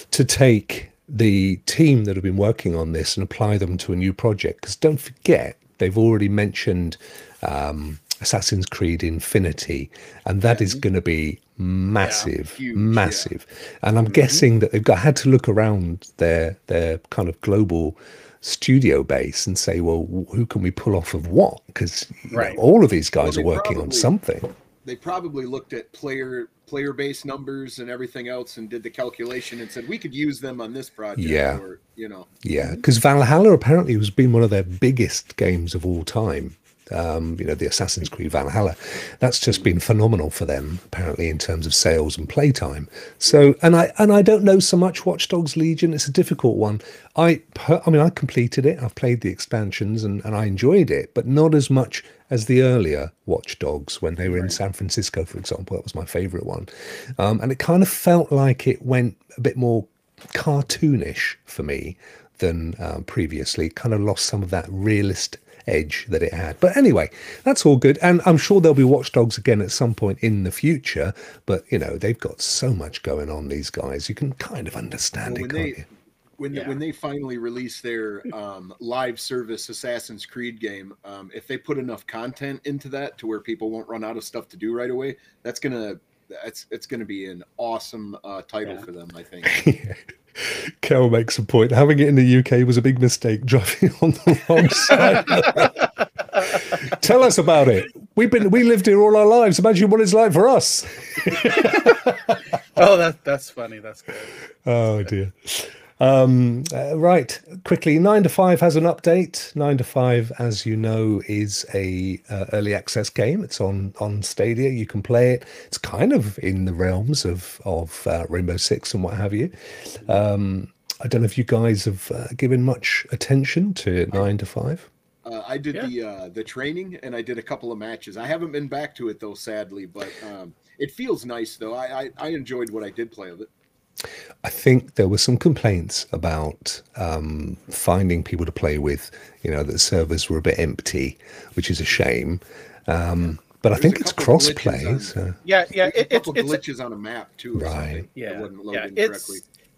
to take the team that have been working on this and apply them to a new project. Because don't forget, they've already mentioned um, Assassin's Creed Infinity, and that is going to be massive, huge, yeah. massive. And I'm guessing that they've got had to look around their their kind of global studio base and say, well, who can we pull off of what? Because Right. all of these guys Well, are working on something. They probably looked at player player base numbers and everything else and did the calculation and said we could use them on this project. Yeah. Or, you know. Yeah, because Valhalla apparently has been one of their biggest games of all time. Um, you know, the Assassin's Creed Valhalla. That's just been phenomenal for them, apparently, in terms of sales and playtime. So, and I and I don't know so much Watch Dogs Legion. It's a difficult one. I, I mean, I completed it. I've played the expansions and, and I enjoyed it, but not as much as the earlier Watch Dogs when they were in San Francisco, for example. That was my favorite one, um, and it kind of felt like it went a bit more cartoonish for me than um, previously. It kind of lost some of that realist edge that it had. But anyway, that's all good. And I'm sure there'll be watchdogs again at some point in the future. But, you know, they've got so much going on, these guys. You can kind of understand Well, it, when can't they you? when Yeah. when they finally release their um, live service Assassin's Creed game, um, if they put enough content into that to where people won't run out of stuff to do right away, that's gonna that's it's gonna be an awesome uh, title Yeah. for them. I think. Kel makes a point. Having it in the UK was a big mistake, driving on the wrong side. Tell us about it. We've been we lived here all our lives. Imagine what it's like for us. Oh, that that's funny. That's good. Oh dear. Um, uh, right, quickly. Nine to five has an update. Nine to five, as you know, is a uh, early access game. It's on on Stadia. You can play it. It's kind of in the realms of of uh, Rainbow Six and what have you. Um, I don't know if you guys have uh, given much attention to nine to five. Uh, I did Yeah. the uh, the training and I did a couple of matches. I haven't been back to it though, sadly, but um, it feels nice though. I, I I enjoyed what I did play of it. I think there were some complaints about um, finding people to play with. You know, that servers were a bit empty, which is a shame. Um, but I think it's couple cross glitches play. on- So. Yeah, yeah. There's It, a it's couple it's glitches on a map too, or Right. something. yeah, that wasn't yeah. It's correctly.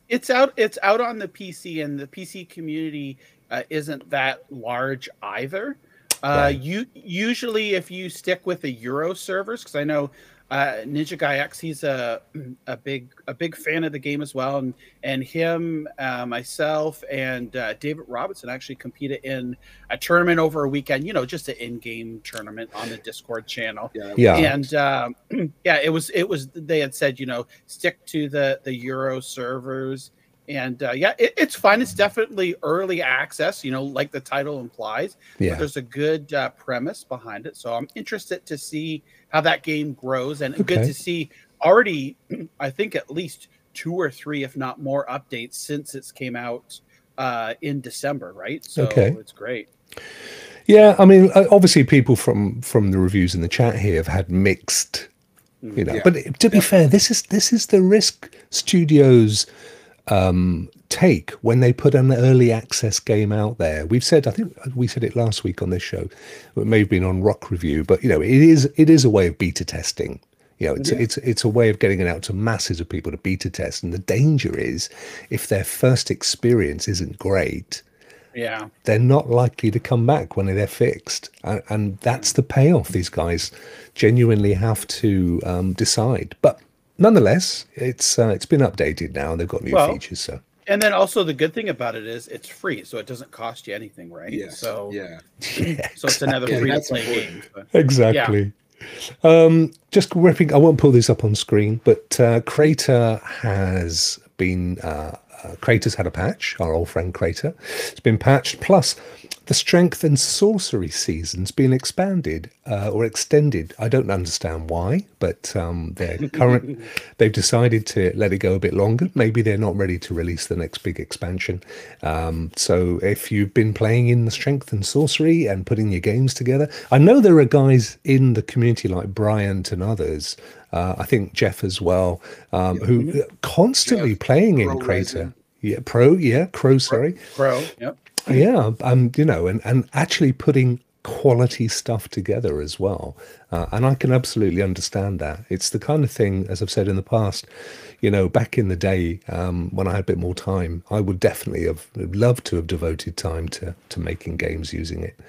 it's out it's out on the PC, and the PC community uh, isn't that large either. Uh, Right. You usually, if you stick with the Euro servers, because I know uh, Ninja Guy X, he's a a big a big fan of the game as well, and and him, uh, myself, and uh, David Robinson actually competed in a tournament over a weekend. You know, just an in-game tournament on the Discord channel Yeah, Yeah. and um, yeah it was it was they had said you know stick to the the euro servers and uh, yeah it, it's fine it's definitely early access you know like the title implies Yeah. but there's a good uh, premise behind it so i'm interested to see how that game grows and good to see already i think at least two or three if not more updates since it's came out uh in december right so Okay. it's great Yeah, I mean, uh, obviously, people from from the reviews in the chat here have had mixed, you know. Yeah. But to be fair, this is this is the risk studios um, take when they put an early access game out there. We've said, I think we said it last week on this show. It may have been on Rock Review, but you know, it is it is a way of beta testing. You know, it's it's it's a way of getting it out to masses of people to beta test. And the danger is, if their first experience isn't great, yeah they're not likely to come back when they're fixed and, and that's the payoff these guys genuinely have to um, decide but nonetheless it's uh, it's been updated now and they've got new Well, features so And then also the good thing about it is it's free, so it doesn't cost you anything, right? yeah, So yeah. so it's another Yeah, free to play game. But- exactly um just ripping i won't pull this up on screen but uh Crayta has been uh uh, Crayta's had a patch, our old friend Crayta. It's been patched. Plus, the strength and sorcery season's been expanded uh, or extended. I don't understand why, but um, they're current. they've decided to let it go a bit longer. Maybe they're not ready to release the next big expansion. Um, so if you've been playing in the strength and sorcery and putting your games together, I know there are guys in the community like Bryant and others. Uh, I think Jeff as well, um, who are constantly Jeff, playing in Crayta. Yeah, pro. Yeah, crow. Sorry. Pro. Yep. Yeah, um, you know, and, and actually putting quality stuff together as well. Uh, and I can absolutely understand that. It's the kind of thing, as I've said in the past, you know, back in the day um, when I had a bit more time, I would definitely have loved to have devoted time to to making games using it.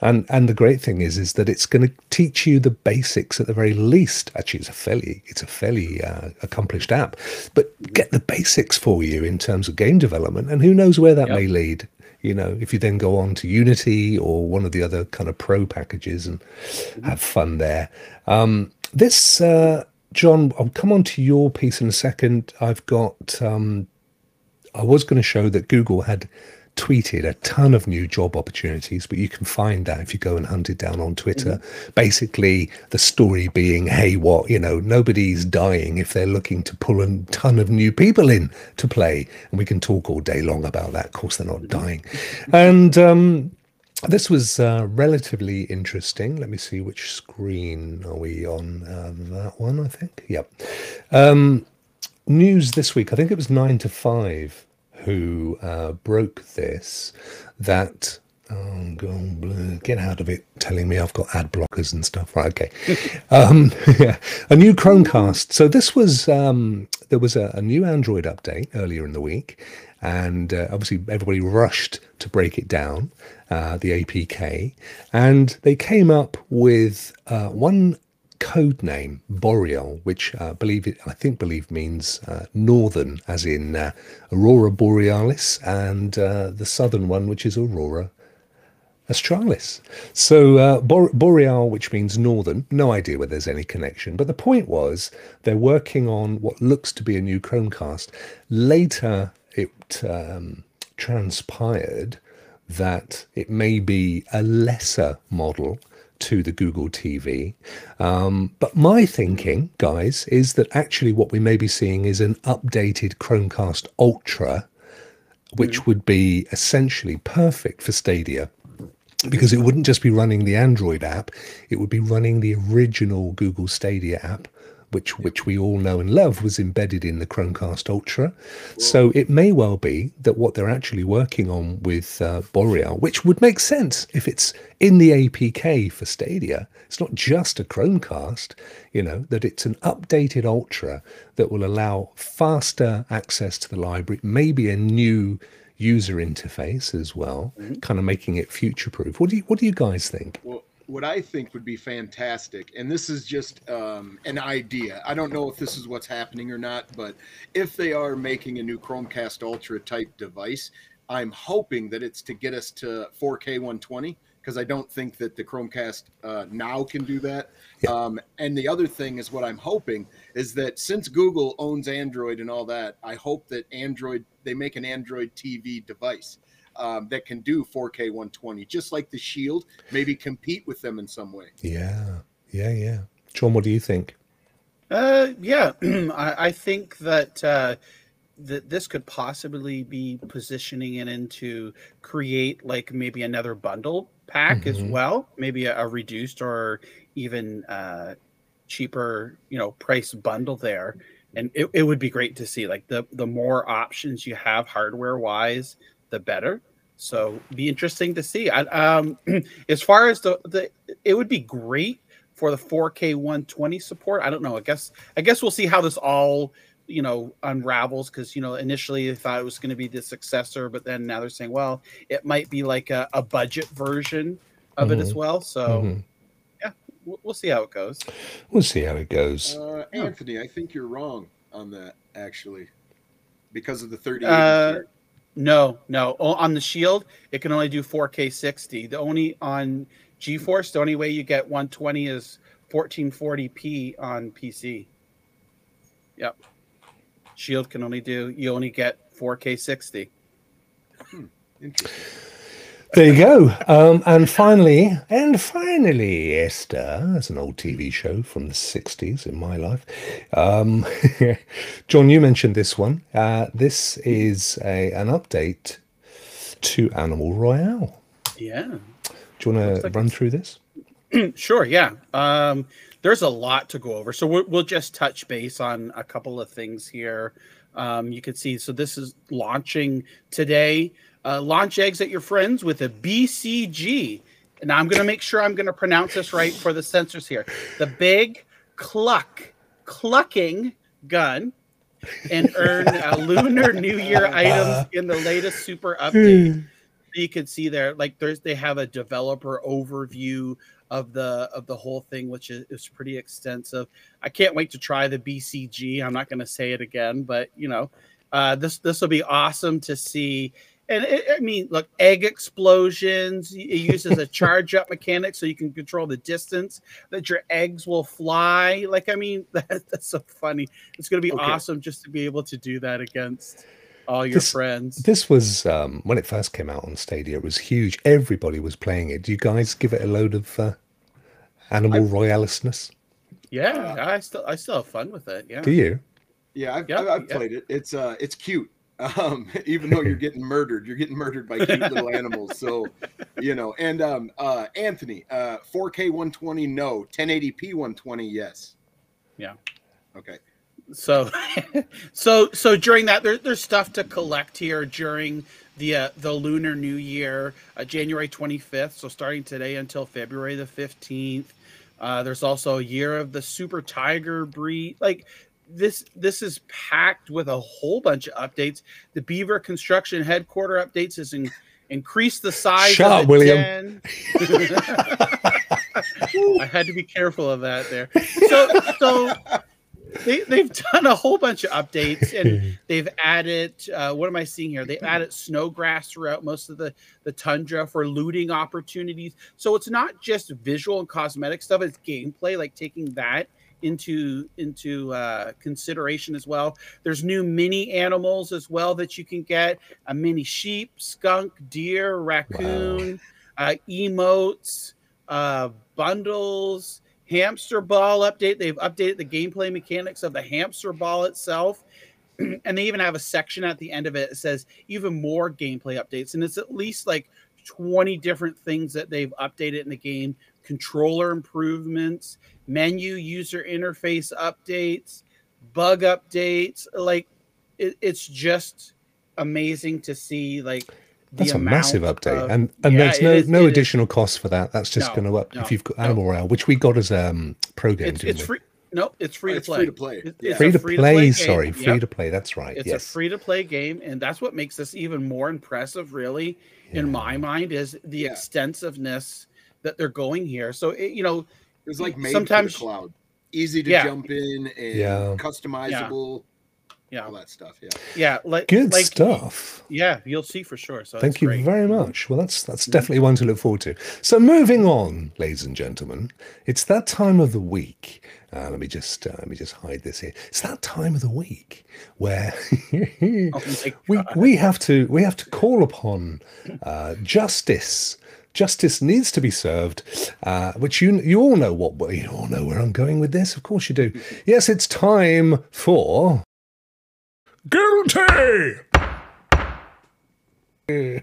And and the great thing is, is that it's going to teach you the basics at the very least. Actually, it's a fairly it's a fairly uh, accomplished app, but get the basics for you in terms of game development. And who knows where that Yep. may lead you know if you then go on to unity or one of the other kind of pro packages and have fun there. Um this uh john i'll come on to your piece in a second. I've got um i was going to show that google had tweeted a ton of new job opportunities but you can find that if you go and hunt it down on twitter basically the story being hey what you know nobody's dying if they're looking to pull a ton of new people in to play and we can talk all day long about that of course they're not dying and um this was uh, relatively interesting. Let me see which screen are we on. Uh, that one, I think. Yep. Um, news this week. I think it was nine to five who uh, broke this. That oh, get out of it. Telling me I've got ad blockers and stuff. Right. Okay. um, yeah, a new Chromecast. So this was um, there was a, a new Android update earlier in the week, and uh, obviously everybody rushed to break it down, uh, the APK, and they came up with uh, one code name Boreal, which uh, believe it, I think believe means uh, northern, as in uh, Aurora Borealis, and uh, the southern one, which is Aurora Australis. So uh, Bor- Boreal, which means northern, no idea whether there's any connection. But the point was they're working on what looks to be a new Chromecast. Later, it um, transpired that it may be a lesser model to the Google TV. Um, but my thinking, guys, is that actually what we may be seeing is an updated Chromecast Ultra, which would be essentially perfect for Stadia because it wouldn't just be running the Android app, it would be running the original Google Stadia app, which which we all know and love was embedded in the Chromecast Ultra. So it may well be that what they're actually working on with uh, Boreal, which would make sense if it's in the APK for Stadia, it's not just a Chromecast, you know, that it's an updated Ultra that will allow faster access to the library, maybe a new user interface as well, kind of making it future proof. What do you what do you guys think? Well, what I think would be fantastic, and this is just um, an idea. I don't know if this is what's happening or not, but if they are making a new Chromecast Ultra type device, I'm hoping that it's to get us to 4K 120 because I don't think that the Chromecast uh, now can do that. Um, and the other thing is what I'm hoping is that since Google owns Android and all that, I hope that Android they make an Android TV device um, that can do 4K 120, just like the Shield. Maybe compete with them in some way. Yeah, yeah, yeah. John, what do you think? Uh, yeah, I, I think that uh, that this could possibly be positioning it into create like maybe another bundle pack as Mhm. well, maybe a, a reduced or even uh, cheaper, you know, price bundle there. And it, it would be great to see like the the more options you have hardware wise, the better. So be interesting to see. I, um, as far as the, the it would be great for the 4K 120 support. I don't know. I guess I guess we'll see how this all you know unravels because you know initially they thought it was going to be the successor, but then now they're saying, well, it might be like a, a budget version of it as well. So Mhm. we'll, we'll see how it goes. We'll see how it goes. Uh, Anthony, I think you're wrong on that actually, because of the 30. Uh, No, no. On the Shield, it can only do 4K 60. The only on GeForce, the only way you get 120 is 1440p on PC. Yep. Shield can only do you only get 4K 60. Hmm, interesting. There you go. Um, and finally, and finally, Esther, that's an old TV show from the 60s in my life. Um, John, you mentioned this one. Uh, this is a, an update to Animal Royale. Yeah. Do you want to like run through this? Sure. Yeah. Um, there's a lot to go over, so we'll, we'll just touch base on a couple of things here. Um, you can see. So this is launching today. Uh, launch eggs at your friends with a BCG. Now I'm going to make sure I'm going to pronounce this right for the censors here. The big cluck clucking gun and earn uh, lunar new year items in the latest super update you can see there like there's they have a developer overview of the of the whole thing which is, is pretty extensive i can't wait to try the bcg i'm not going to say it again but you know uh, this this will be awesome to see and it, i mean look egg explosions it uses a charge up mechanic so you can control the distance that your eggs will fly like i mean that, that's so funny it's going to be Okay. awesome just to be able to do that against all your This- friends This was um, when it first came out on Stadia. It was huge. Everybody was playing it. Do you guys give it a load of uh, Animal Royalisness? Yeah, I still I still have fun with it. Yeah. Do you? Yeah, I've, Yeah, I've, I've yeah. played it. It's uh, it's cute. Um, even though you're getting murdered, you're getting murdered by cute little animals. So, you know. And um, uh, Anthony, uh, 4K 120, no. 1080p 120, yes. Yeah. Okay. So so so during that there, there's stuff to collect here during the uh, the lunar new year, uh, January 25th. So starting today until February the 15th. Uh, there's also a year of the super tiger breed. Like this this is packed with a whole bunch of updates. The Beaver construction headquarter updates is in, increase the size Shut of up, the William. I had to be careful of that there. So so they, they've done a whole bunch of updates and they've added uh, what am i seeing here they've added snow grass throughout most of the the tundra for looting opportunities so it's not just visual and cosmetic stuff it's gameplay like taking that into into uh, consideration as well there's new mini animals as well that you can get a mini sheep skunk deer raccoon uh, emotes uh, bundles hamster ball update. They've updated the gameplay mechanics of the hamster ball itself. and they even have a section at the end of it that says even more gameplay updates. And it's at least like 20 different things that they've updated in the game controller improvements, menu user interface updates, bug updates. Like it, it's just amazing to see like the That's a massive update, of- and and Yeah, there's no is- no it is. additional cost for that. That's just No, going to up no, if you've got no. Animal Royale, which we got as um pro game. it's, it's free. No, it's free to It's play. free to play. It- Yeah. it's Free to free-to-play play. Sorry, Yep. free to play. That's right. It's yes. a free to play game, and that's what makes this even more impressive, really, in my mind, is the Yeah. extensiveness that they're going here. So, it, you know, It's like made Sometimes- for the cloud. Easy to Yeah. jump in and Yeah. customizable, yeah, all that stuff. Yeah. yeah, like Good like, stuff. Yeah, you'll see for sure. So Thank you great. very much. Well, that's that's definitely one to look forward to. So, moving on, ladies and gentlemen, it's that time of the week. Uh, let me just uh, let me just hide this here. It's that time of the week where Oh we we have to we have to call upon uh, justice. Justice needs to be served, uh, which you you all know what you all know where I'm going with this. Of course you do. Yes, it's time for guilty.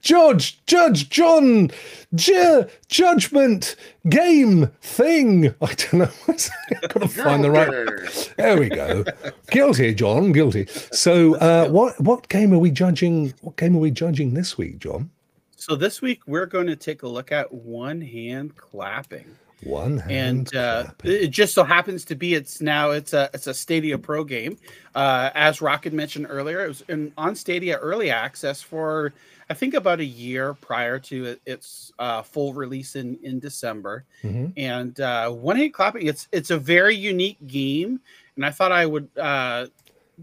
Judge, Judge, John, Ju- Judgment, Game, Thing. I don't know. I've got to find the right. There we go. Guilty, John. Guilty. So, uh, what what game are we judging? What game are we judging this week, John? So this week we're going to take a look at one hand clapping. One hand. and uh, clapping. it just so happens to be it's now it's a it's a Stadia Pro game. Uh, as Rocket mentioned earlier, it was in, on Stadia early access for I think about a year prior to its uh, full release in in December. Mhm. And uh, one hand clapping, it's it's a very unique game, and I thought I would uh,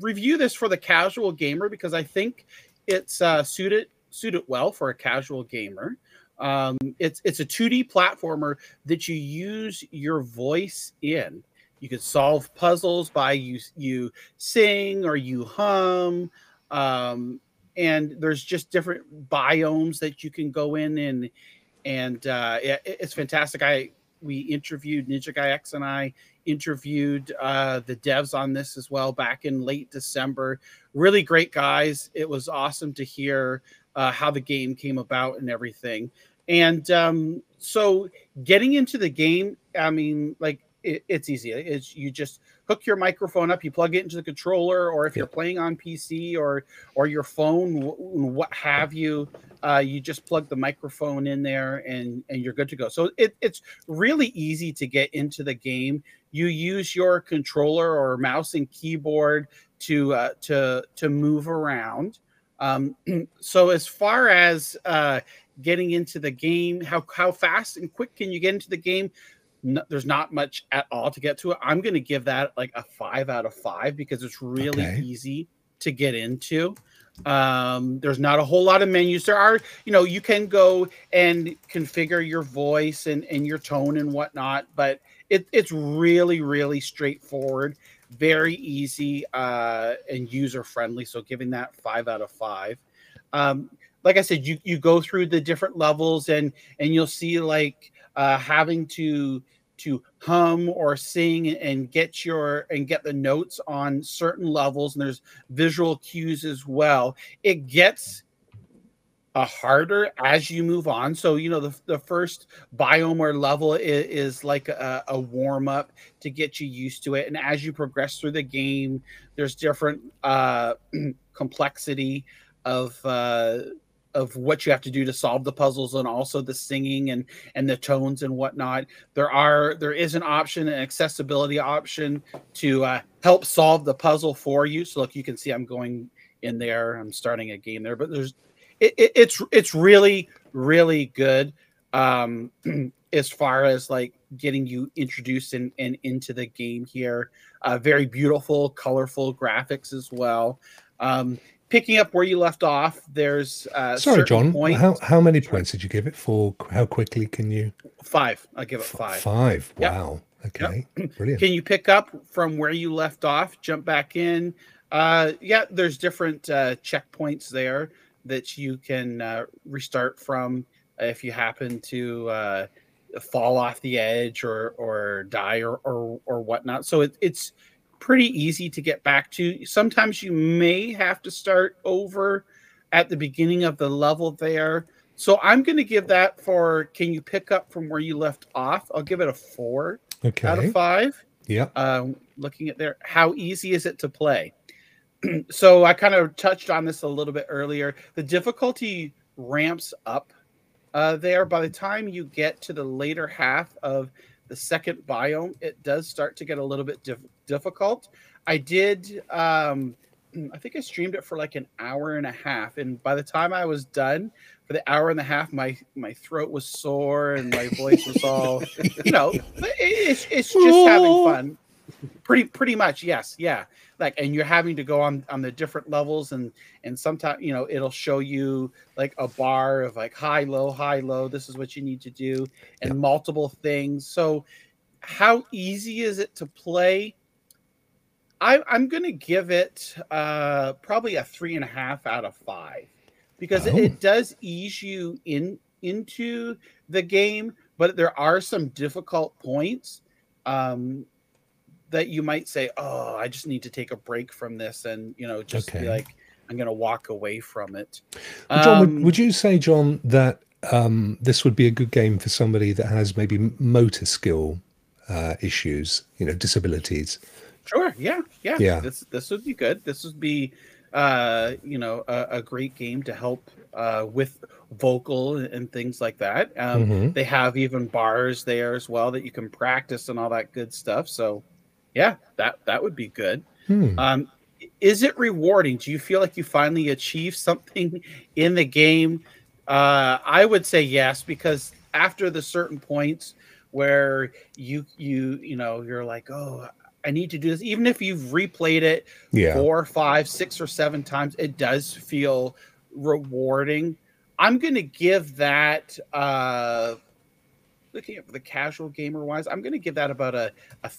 review this for the casual gamer because I think it's uh, suited suited well for a casual gamer. Um, it's it's a 2D platformer that you use your voice in. You can solve puzzles by you you sing or you hum. Um, and there's just different biomes that you can go in and and uh, it, it's fantastic. I we interviewed Ninja Guy X and I interviewed uh, the devs on this as well back in late December. Really great guys. It was awesome to hear uh, how the game came about and everything. And um, so getting into the game, I mean, like it, it's easy. It's you just hook your microphone up, you plug it into the controller, or if you're playing on PC or or your phone, what have you, uh, you just plug the microphone in there and and you're good to go. So it, it's really easy to get into the game. You use your controller or mouse and keyboard to uh, to to move around. Um, so as far as uh, getting into the game, how how fast and quick can you get into the game? No, there's not much at all to get to it. I'm going to give that like a five out of five because it's really okay. easy to get into. Um, there's not a whole lot of menus. There are, you know, you can go and configure your voice and, and your tone and whatnot, but it, it's really, really straightforward, very easy uh, and user friendly. So giving that five out of five. Um, like I said, you you go through the different levels and and you'll see like uh, having to to hum or sing and get your and get the notes on certain levels and there's visual cues as well it gets uh, harder as you move on. So you know the, the first biome or level is, is like a, a warm up to get you used to it. And as you progress through the game there's different uh complexity of uh of what you have to do to solve the puzzles and also the singing and and the tones and whatnot. There are there is an option an accessibility option to uh, help solve the puzzle for you. So look you can see i'm going in there. I'm starting a game there but there's it, it, it's it's really really good um as far as like getting you introduced and in, into the game here uh, very beautiful colorful graphics as well um, picking up where you left off, there's uh, sorry, John. Points. How how many points did you give it for? How quickly can you? Five. I give it five. Five. Yep. Wow. Okay. Yep. Brilliant. Can you pick up from where you left off? Jump back in. Uh, yeah, there's different uh, checkpoints there that you can uh, restart from if you happen to uh, fall off the edge or or die or or, or whatnot. So it, it's pretty easy to get back to. Sometimes you may have to start over at the beginning of the level there. So I'm going to give that for can you pick up from where you left off? I'll give it a four okay. out of five. Yeah. Um, looking at there, how easy is it to play? so I kind of touched on this a little bit earlier. The difficulty ramps up uh, there. By the time you get to the later half of the second biome, it does start to get a little bit diff- difficult. I did, um, I think I streamed it for like an hour and a half, and by the time I was done for the hour and a half, my my throat was sore and my voice was all, you know, it's it's just having fun. Pretty pretty much, yes, yeah. Like, and you're having to go on on the different levels, and and sometimes you know it'll show you like a bar of like high low high low. This is what you need to do, and yeah. multiple things. So, how easy is it to play? I, I'm going to give it uh, probably a three and a half out of five because oh. it, it does ease you in into the game, but there are some difficult points um, that you might say, "Oh, I just need to take a break from this," and you know, just okay. be like, "I'm going to walk away from it." Well, John, um, would, would, you say, John, that um, this would be a good game for somebody that has maybe motor skill uh, issues, you know, disabilities? Sure. Yeah. Yeah. Yeah. This this would be good. This would be, uh, you know, a, a great game to help uh, with vocal and things like that. Um, mm-hmm. They have even bars there as well that you can practice and all that good stuff. So, yeah, that that would be good. Hmm. Um, is it rewarding? Do you feel like you finally achieved something in the game? Uh, I would say yes, because after the certain points where you you you know you're like, oh, I need to do this. Even if you've replayed it yeah. four, five, six, or seven times, it does feel rewarding. I'm going to give that, uh, looking at the casual gamer wise, I'm going to give that about a, a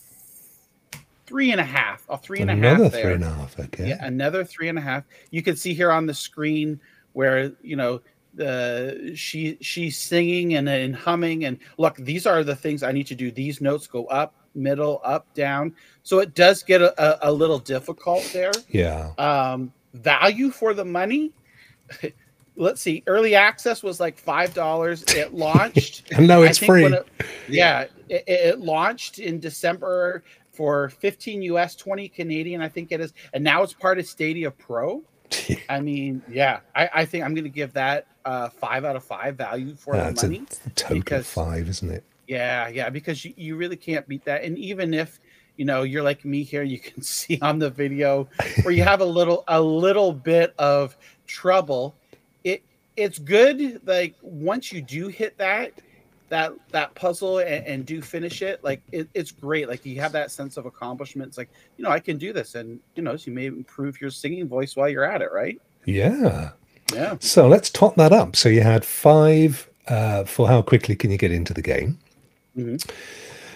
three and a half, a three and a half Another there. three and a half. Okay. Yeah, another three and a half. You can see here on the screen where you know the she she's singing and, and humming and look these are the things i need to do these notes go up middle up down so it does get a, a, a little difficult there Yeah. um value for the money let's see early access was like five dollars it launched And now it's free. it- yeah, it, it launched in December for 15 US, 20 Canadian, I think it is, and now it's part of Stadia Pro. I mean, yeah, I, I think I'm going to give that uh, five out of five value for That's the a money. total because- five, isn't it? Yeah, yeah, because you, you really can't beat that. And even if you know you're like me here, you can see on the video where you have a little a little bit of trouble. It it's good. Like once you do hit that that that puzzle and, and do finish it, like it, it's great. Like you have that sense of accomplishment. It's like you know I can do this, and you know so you may improve your singing voice while you're at it, right? Yeah. Yeah. So let's top that up. So you had five uh, for how quickly can you get into the game. Mhm.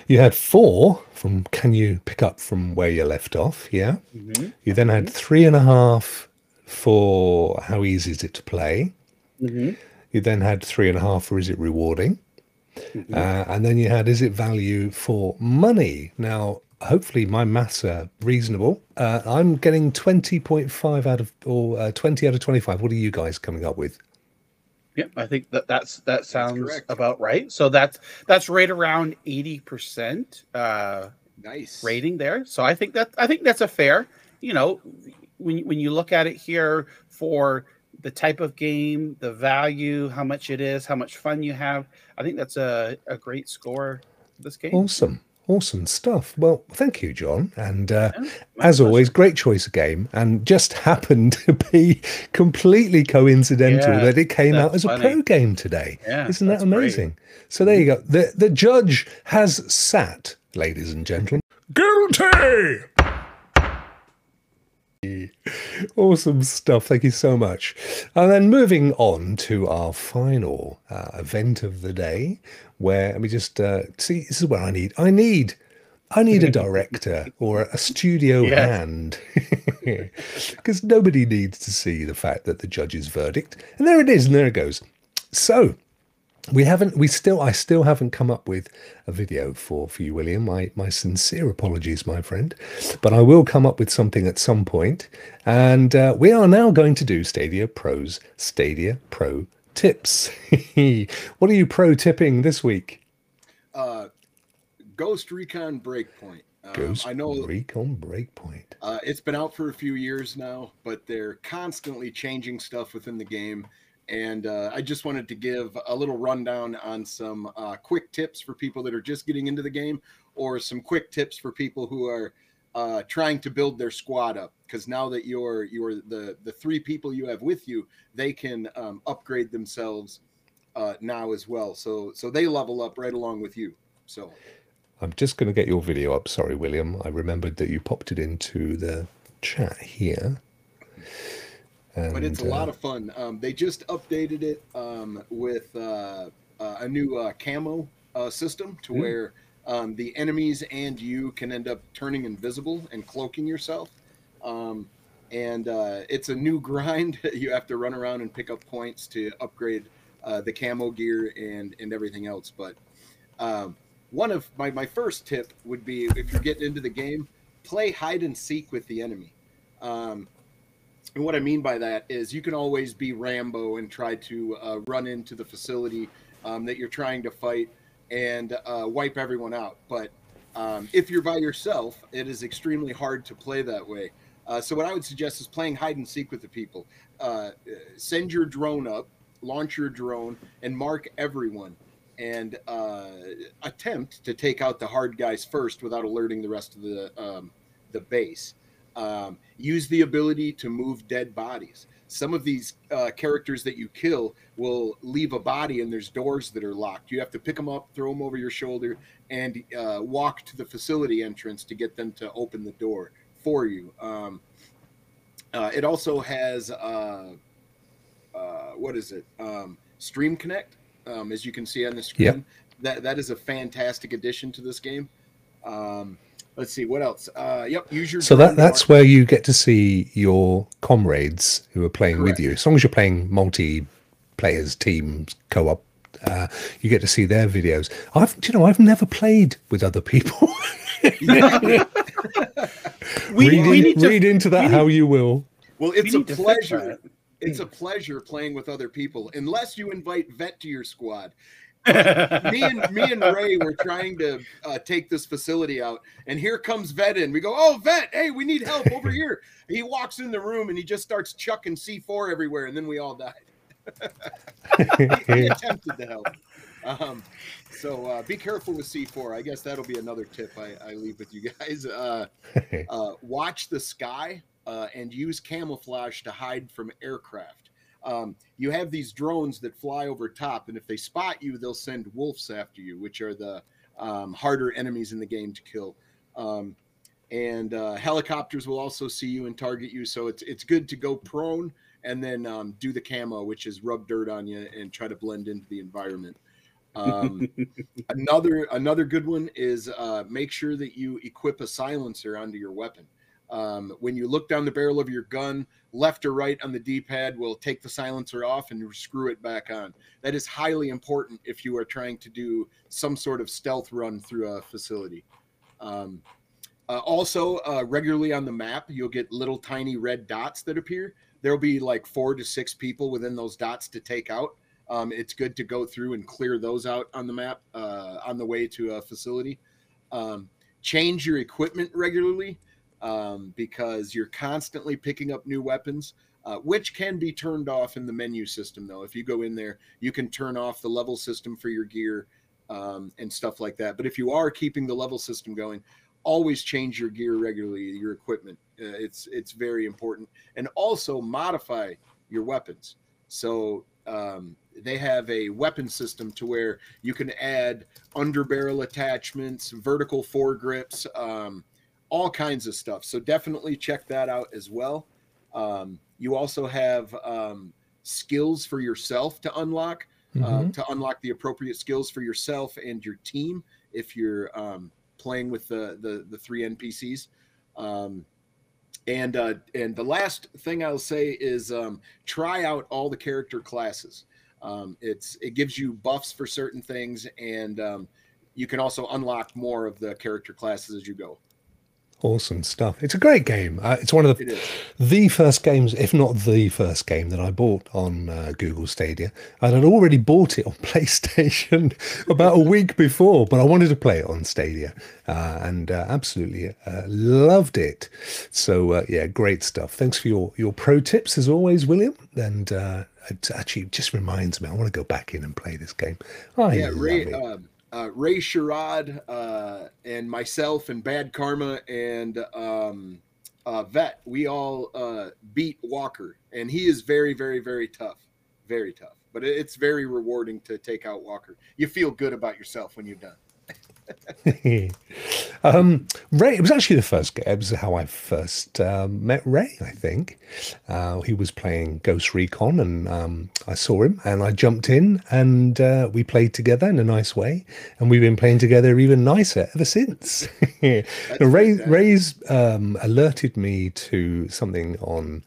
You had four from can you pick up from where you left off? Yeah. Mm-hmm. You then had three and a half for how easy is it to play. Mm-hmm. You then had three and a half for is it rewarding? Mm-hmm. Uh, and then you had is it value for money? Now, hopefully my maths are reasonable. Uh, I'm getting 20.5 out of, or uh, 20 out of 25. What are you guys coming up with? Yep, I think that that's that sounds correct. about right. So that's that's right around eighty percent uh, Nice. rating there. So I think that I think that's a fair. You know, when when you look at it here for the type of game, the value, how much it is, how much fun you have, I think that's a, a great score. for This game. Awesome. Awesome stuff. Well, thank you, John. And uh, Yeah, my as pleasure. always, great choice of game. And just happened to be completely coincidental Yeah, that it came out that's as a pro game today. Yeah, Isn't that that's great. amazing? So there you go. The, the judge has sat, ladies and gentlemen. Guilty! Awesome stuff. Thank you so much. And then moving on to our final uh, event of the day, where let me just uh, see. This is where I need. I need. I need a director or a studio Yeah. hand because nobody needs to see the fact that the judge's verdict. And there it is, and there it goes. So we haven't we still i still haven't come up with a video for for you william my my sincere apologies my friend but i will come up with something at some point. and uh, we are now going to do stadia pros stadia pro tips what are you pro tipping this week Uh, Ghost Recon Breakpoint. Um, ghost I know recon breakpoint Uh, it's been out for a few years now, but they're constantly changing stuff within the game. And uh, I just wanted to give a little rundown on some uh, quick tips for people that are just getting into the game, or some quick tips for people who are uh, trying to build their squad up. Because now that you're you're the the three people you have with you, they can um, upgrade themselves uh, now as well. So so they level up right along with you. So i'm just going to get your video up sorry william i remembered that you popped it into the chat here but it's a uh, lot of fun. Um, they just updated it um, with uh, uh, a new uh, camo uh, system to Hmm. where um, the enemies and you can end up turning invisible and cloaking yourself. Um, and uh, it's a new grind. you have to run around and pick up points to upgrade uh, the camo gear and and everything else. But um, one of my my first tip would be if you're getting into the game, play hide and seek with the enemy. Um, and what I mean by that is you can always be Rambo and try to uh, run into the facility um, that you're trying to fight and uh, wipe everyone out. But um, if you're by yourself, it is extremely hard to play that way. Uh, so what I would suggest is playing hide and seek with the people. Uh, send your drone up, launch your drone, and mark everyone, and uh, attempt to take out the hard guys first without alerting the rest of the um, the base. Um, use the ability to move dead bodies. Some of these uh, characters that you kill will leave a body and there's doors that are locked. You have to pick them up, throw them over your shoulder, and uh, walk to the facility entrance to get them to open the door for you. Um, uh, it also has uh, uh, what is it? Um, Stream Connect, um, as you can see on the screen. Yep. That that is a fantastic addition to this game. Um, let's see what else. Uh, yep, use your. So that that's to where you get to see your comrades who are playing Correct. with you. As long as you're playing multi players, teams, co-op, uh, you get to see their videos. I've, you know, I've never played with other people. We, read, we in- need to read into that we how you will. Well, we it's a need to fix pleasure. It's a pleasure playing with other people, unless you invite Vet to your squad. Me and me and Ray were trying to uh, take this facility out, and here comes Vet in. We go, "Oh, Vet! Hey, we need help over here." He walks in the room and he just starts chucking C4 everywhere, and then we all died. he, he attempted to help. Um, so uh, be careful with C4. I guess that'll be another tip I, I leave with you guys. Uh, uh, watch the sky uh, and use camouflage to hide from aircraft. Um, you have these drones that fly over top, and if they spot you, they'll send wolves after you, which are the um, harder enemies in the game to kill. Um, and uh, helicopters will also see you and target you, so it's it's good to go prone and then um, do the camo, which is rub dirt on you and try to blend into the environment. Um, another another good one is uh, make sure that you equip a silencer onto your weapon. Um, when you look down the barrel of your gun, left or right on the D-pad will take the silencer off and screw it back on. That is highly important if you are trying to do some sort of stealth run through a facility. Um, uh, also, uh, regularly on the map, you'll get little tiny red dots that appear. There'll be like four to six people within those dots to take out. Um, it's good to go through and clear those out on the map uh, on the way to a facility. Um, change your equipment regularly um, because you're constantly picking up new weapons, uh, which can be turned off in the menu system. Though, if you go in there, you can turn off the level system for your gear um, and stuff like that. But if you are keeping the level system going, always change your gear regularly, your equipment. Uh, it's it's very important, and also modify your weapons. So um, they have a weapon system to where you can add underbarrel attachments, vertical foregrips, um, all kinds of stuff. So definitely check that out as well. Um, you also have um, skills for yourself to unlock, uh, Mhm. to unlock the appropriate skills for yourself and your team if you're um, playing with the, the the three NPCs. Um, and uh, and the last thing I'll say is um, try out all the character classes. Um, it's it gives you buffs for certain things, and um, you can also unlock more of the character classes as you go. Awesome stuff. It's a great game. Uh, it's one of the the first games, if not the first game that I bought on uh, Google Stadia. I had already bought it on PlayStation about a week before, but I wanted to play it on Stadia uh, and uh, absolutely uh, loved it. So uh, yeah, great stuff. Thanks for your your pro tips as always, William. And uh, it actually just reminds me, I want to go back in and play this game. I yeah, love Ray, it. uh, uh, Ray Sherrod uh, and myself and Bad Karma and um, uh, Vet, we all uh, beat Walker, and he is very, very, very tough, very tough. But it's very rewarding to take out Walker. You feel good about yourself when you're done. um, Ray, it was actually the first game. It was how I first um, met Ray, I think. Uh, he was playing Ghost Recon and um, I saw him and I jumped in and uh, we played together in a nice way. And we've been playing together even nicer ever since. Ray, fantastic. Ray's um, alerted me to something on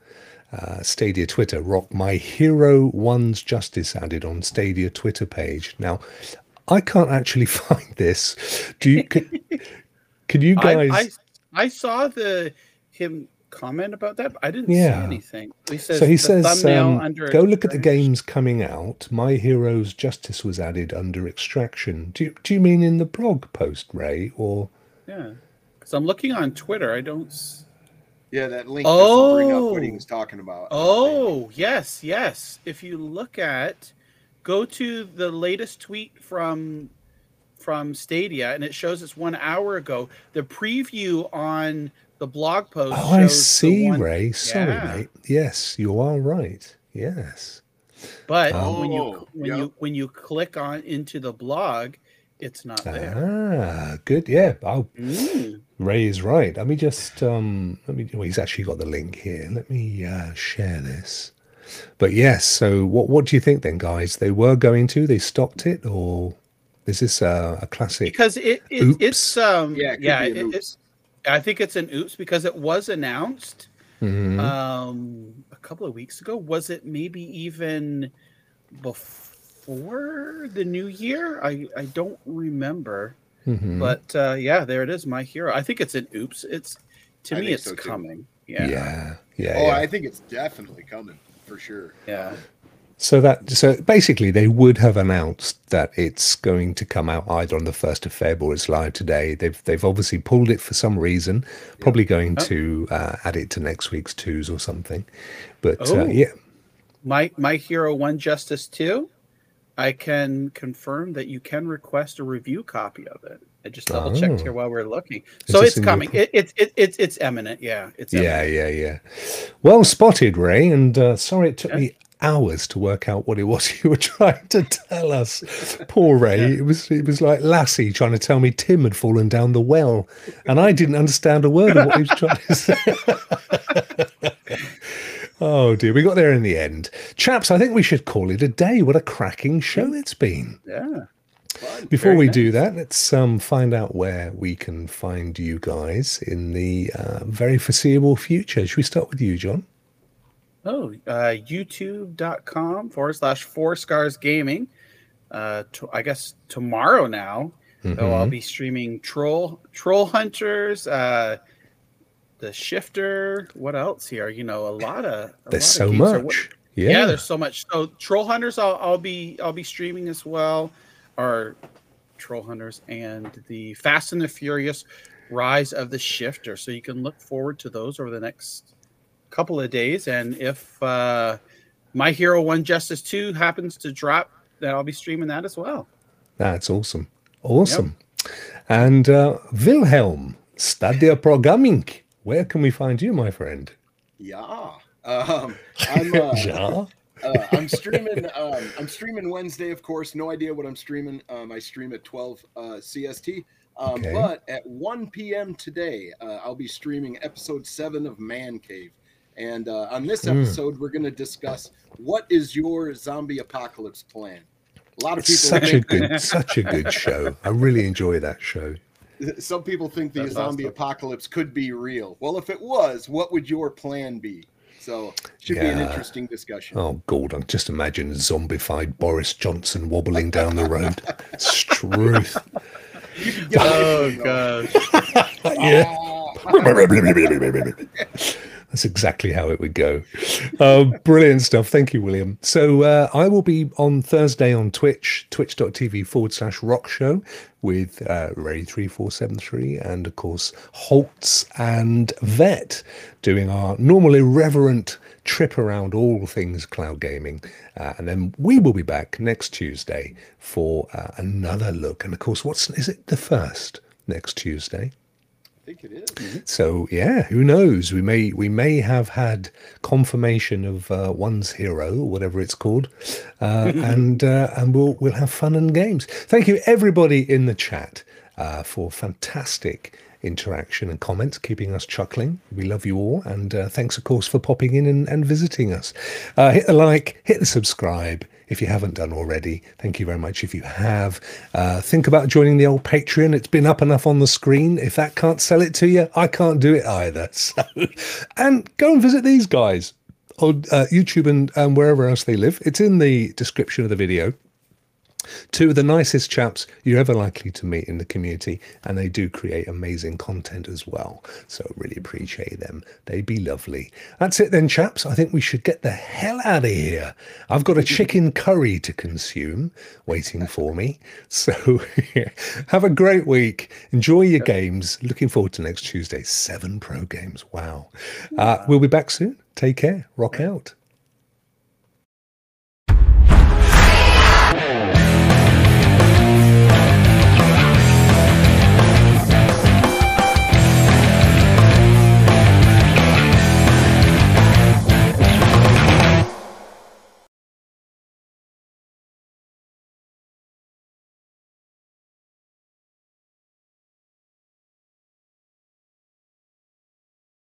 uh, Stadia Twitter. Rock My Hero One's Justice added on Stadia Twitter page. Now, I can't actually find this. Do you? Can, can you I, guys? I I saw the him comment about that, but I didn't Yeah. see anything. He says so he says, thumbnail um, under "Go look at the games coming out. My Hero's Justice was added under Extraction." Do you, do you mean in the blog post, Ray, or? Yeah, because I'm looking on Twitter. I don't. Yeah, that link doesn't bring up what he Oh. was talking about. I don't think. Oh yes, yes. If you look at, go to the latest tweet from from Stadia, and it shows it's one hour ago. The preview on the blog post. Oh, I shows the see, one- Ray. Sorry, Yeah. mate. Yes, you are right. Yes. But Oh, when you when yep. you when you click on into the blog, it's not there. Ah, good. Yeah. Oh, Mm. Ray is right. Let me just um let me well, he's actually got the link here. Let me uh share this. But yes, so what what do you think then, guys? They were going to, they stopped it, or is this a, a classic? Because it, it Oops. it's um Yeah, it yeah it, it, oops. I think it's an oops because it was announced Mhm. um, a couple of weeks ago. Was it maybe even before the new year? I, I don't remember. Mhm. But uh, yeah, there it is, my hero. I think it's an oops. It's to I me, it's so, coming. yeah, Yeah, yeah, oh, yeah. I think it's definitely coming for sure. yeah. So that so basically they would have announced that it's going to come out either on the first of Feb or it's live today. They've they've obviously pulled it for some reason, probably going Oh. to uh, add it to next week's twos or something. But Oh. uh, yeah, My my hero one justice two. I can confirm that you can request a review copy of it. I just double checked Oh. here while we're looking. So it's your coming. pro- It, it, it, it's it's eminent. Yeah, it's yeah, eminent. yeah, yeah. Well spotted, Ray. And uh, sorry it took Yeah. me hours to work out what it was you were trying to tell us. Poor Ray. It was it was like Lassie trying to tell me Tim had fallen down the well, and I didn't understand a word of what he was trying to say. oh dear, we got there in the end, chaps. I think we should call it a day. What a cracking show it's been. Yeah. Fun. Before Very we do that, let's um, find out where we can find you guys in the uh, very foreseeable future. Should we start with you, John? Oh, uh, youtube.com forward slash four scars gaming. Uh, to, I guess tomorrow now, though I'll Mhm. be streaming Troll Troll Hunters, uh, the Shifter. What else here? You know, a lot of a There's lot of so are- much. yeah. Yeah. there's so much. So Troll Hunters, I'll, I'll be I'll be streaming as well, or Troll Hunters and the Fast and the Furious Rise of the Shifter. So you can look forward to those over the next couple of days. And if uh, My Hero One Justice Two happens to drop, then I'll be streaming that as well. That's awesome. Awesome. And uh, Wilhelm, Stadia Programming. Where can we find you, my friend? Yeah. Um, I'm uh, Ja. Uh, I'm streaming. Um, I'm streaming Wednesday, of course. No idea what I'm streaming. Um, I stream at 12 uh, CST. Um, Okay. But at 1 p.m. today, uh, I'll be streaming episode seven of Man Cave. And uh, on this Hmm. episode, we're going to discuss what is your zombie apocalypse plan. A lot of It's people such a good, such a good show. I really enjoy that show. some people think the That's zombie awesome. apocalypse could be real. Well, if it was, what would your plan be? So should be an Yeah. interesting discussion. Oh, God, I just imagine zombified Boris Johnson wobbling down the road. Struth. Oh, yeah. Oh gosh. yeah. That's exactly how it would go. Um, brilliant stuff. Thank you, William. So uh, I will be on Thursday on Twitch, twitch.tv forward slash rock show with uh, Ray3473 and, of course, Holtz and Vet doing our normal irreverent trip around all things cloud gaming. Uh, and then we will be back next Tuesday for uh, another look. And, of course, what's is it the first next Tuesday? Think it is. So yeah, who knows? We may we may have had confirmation of uh, one's hero or whatever it's called, uh, and uh, and we'll we'll have fun and games. Thank you everybody in the chat uh, for fantastic interaction and comments, keeping us chuckling. We love you all, and uh, thanks of course for popping in and, and visiting us. Uh, hit the like, hit the subscribe if you haven't done already. Thank you very much. If you have, uh, think about joining the old Patreon. It's been up enough on the screen. If that can't sell it to you, I can't do it either. So, and go and visit these guys on uh, YouTube and, and wherever else they live. It's in the description of the video. Two of the nicest chaps you're ever likely to meet in the community, and they do create amazing content as well. So really appreciate them. They'd be lovely. That's it then, chaps. I think we should get the hell out of here. I've got a chicken curry to consume waiting for me. So have a great week. Enjoy your games. Looking forward to next Tuesday. Seven pro games. Wow. Uh, we'll be back soon. Take care. Rock out.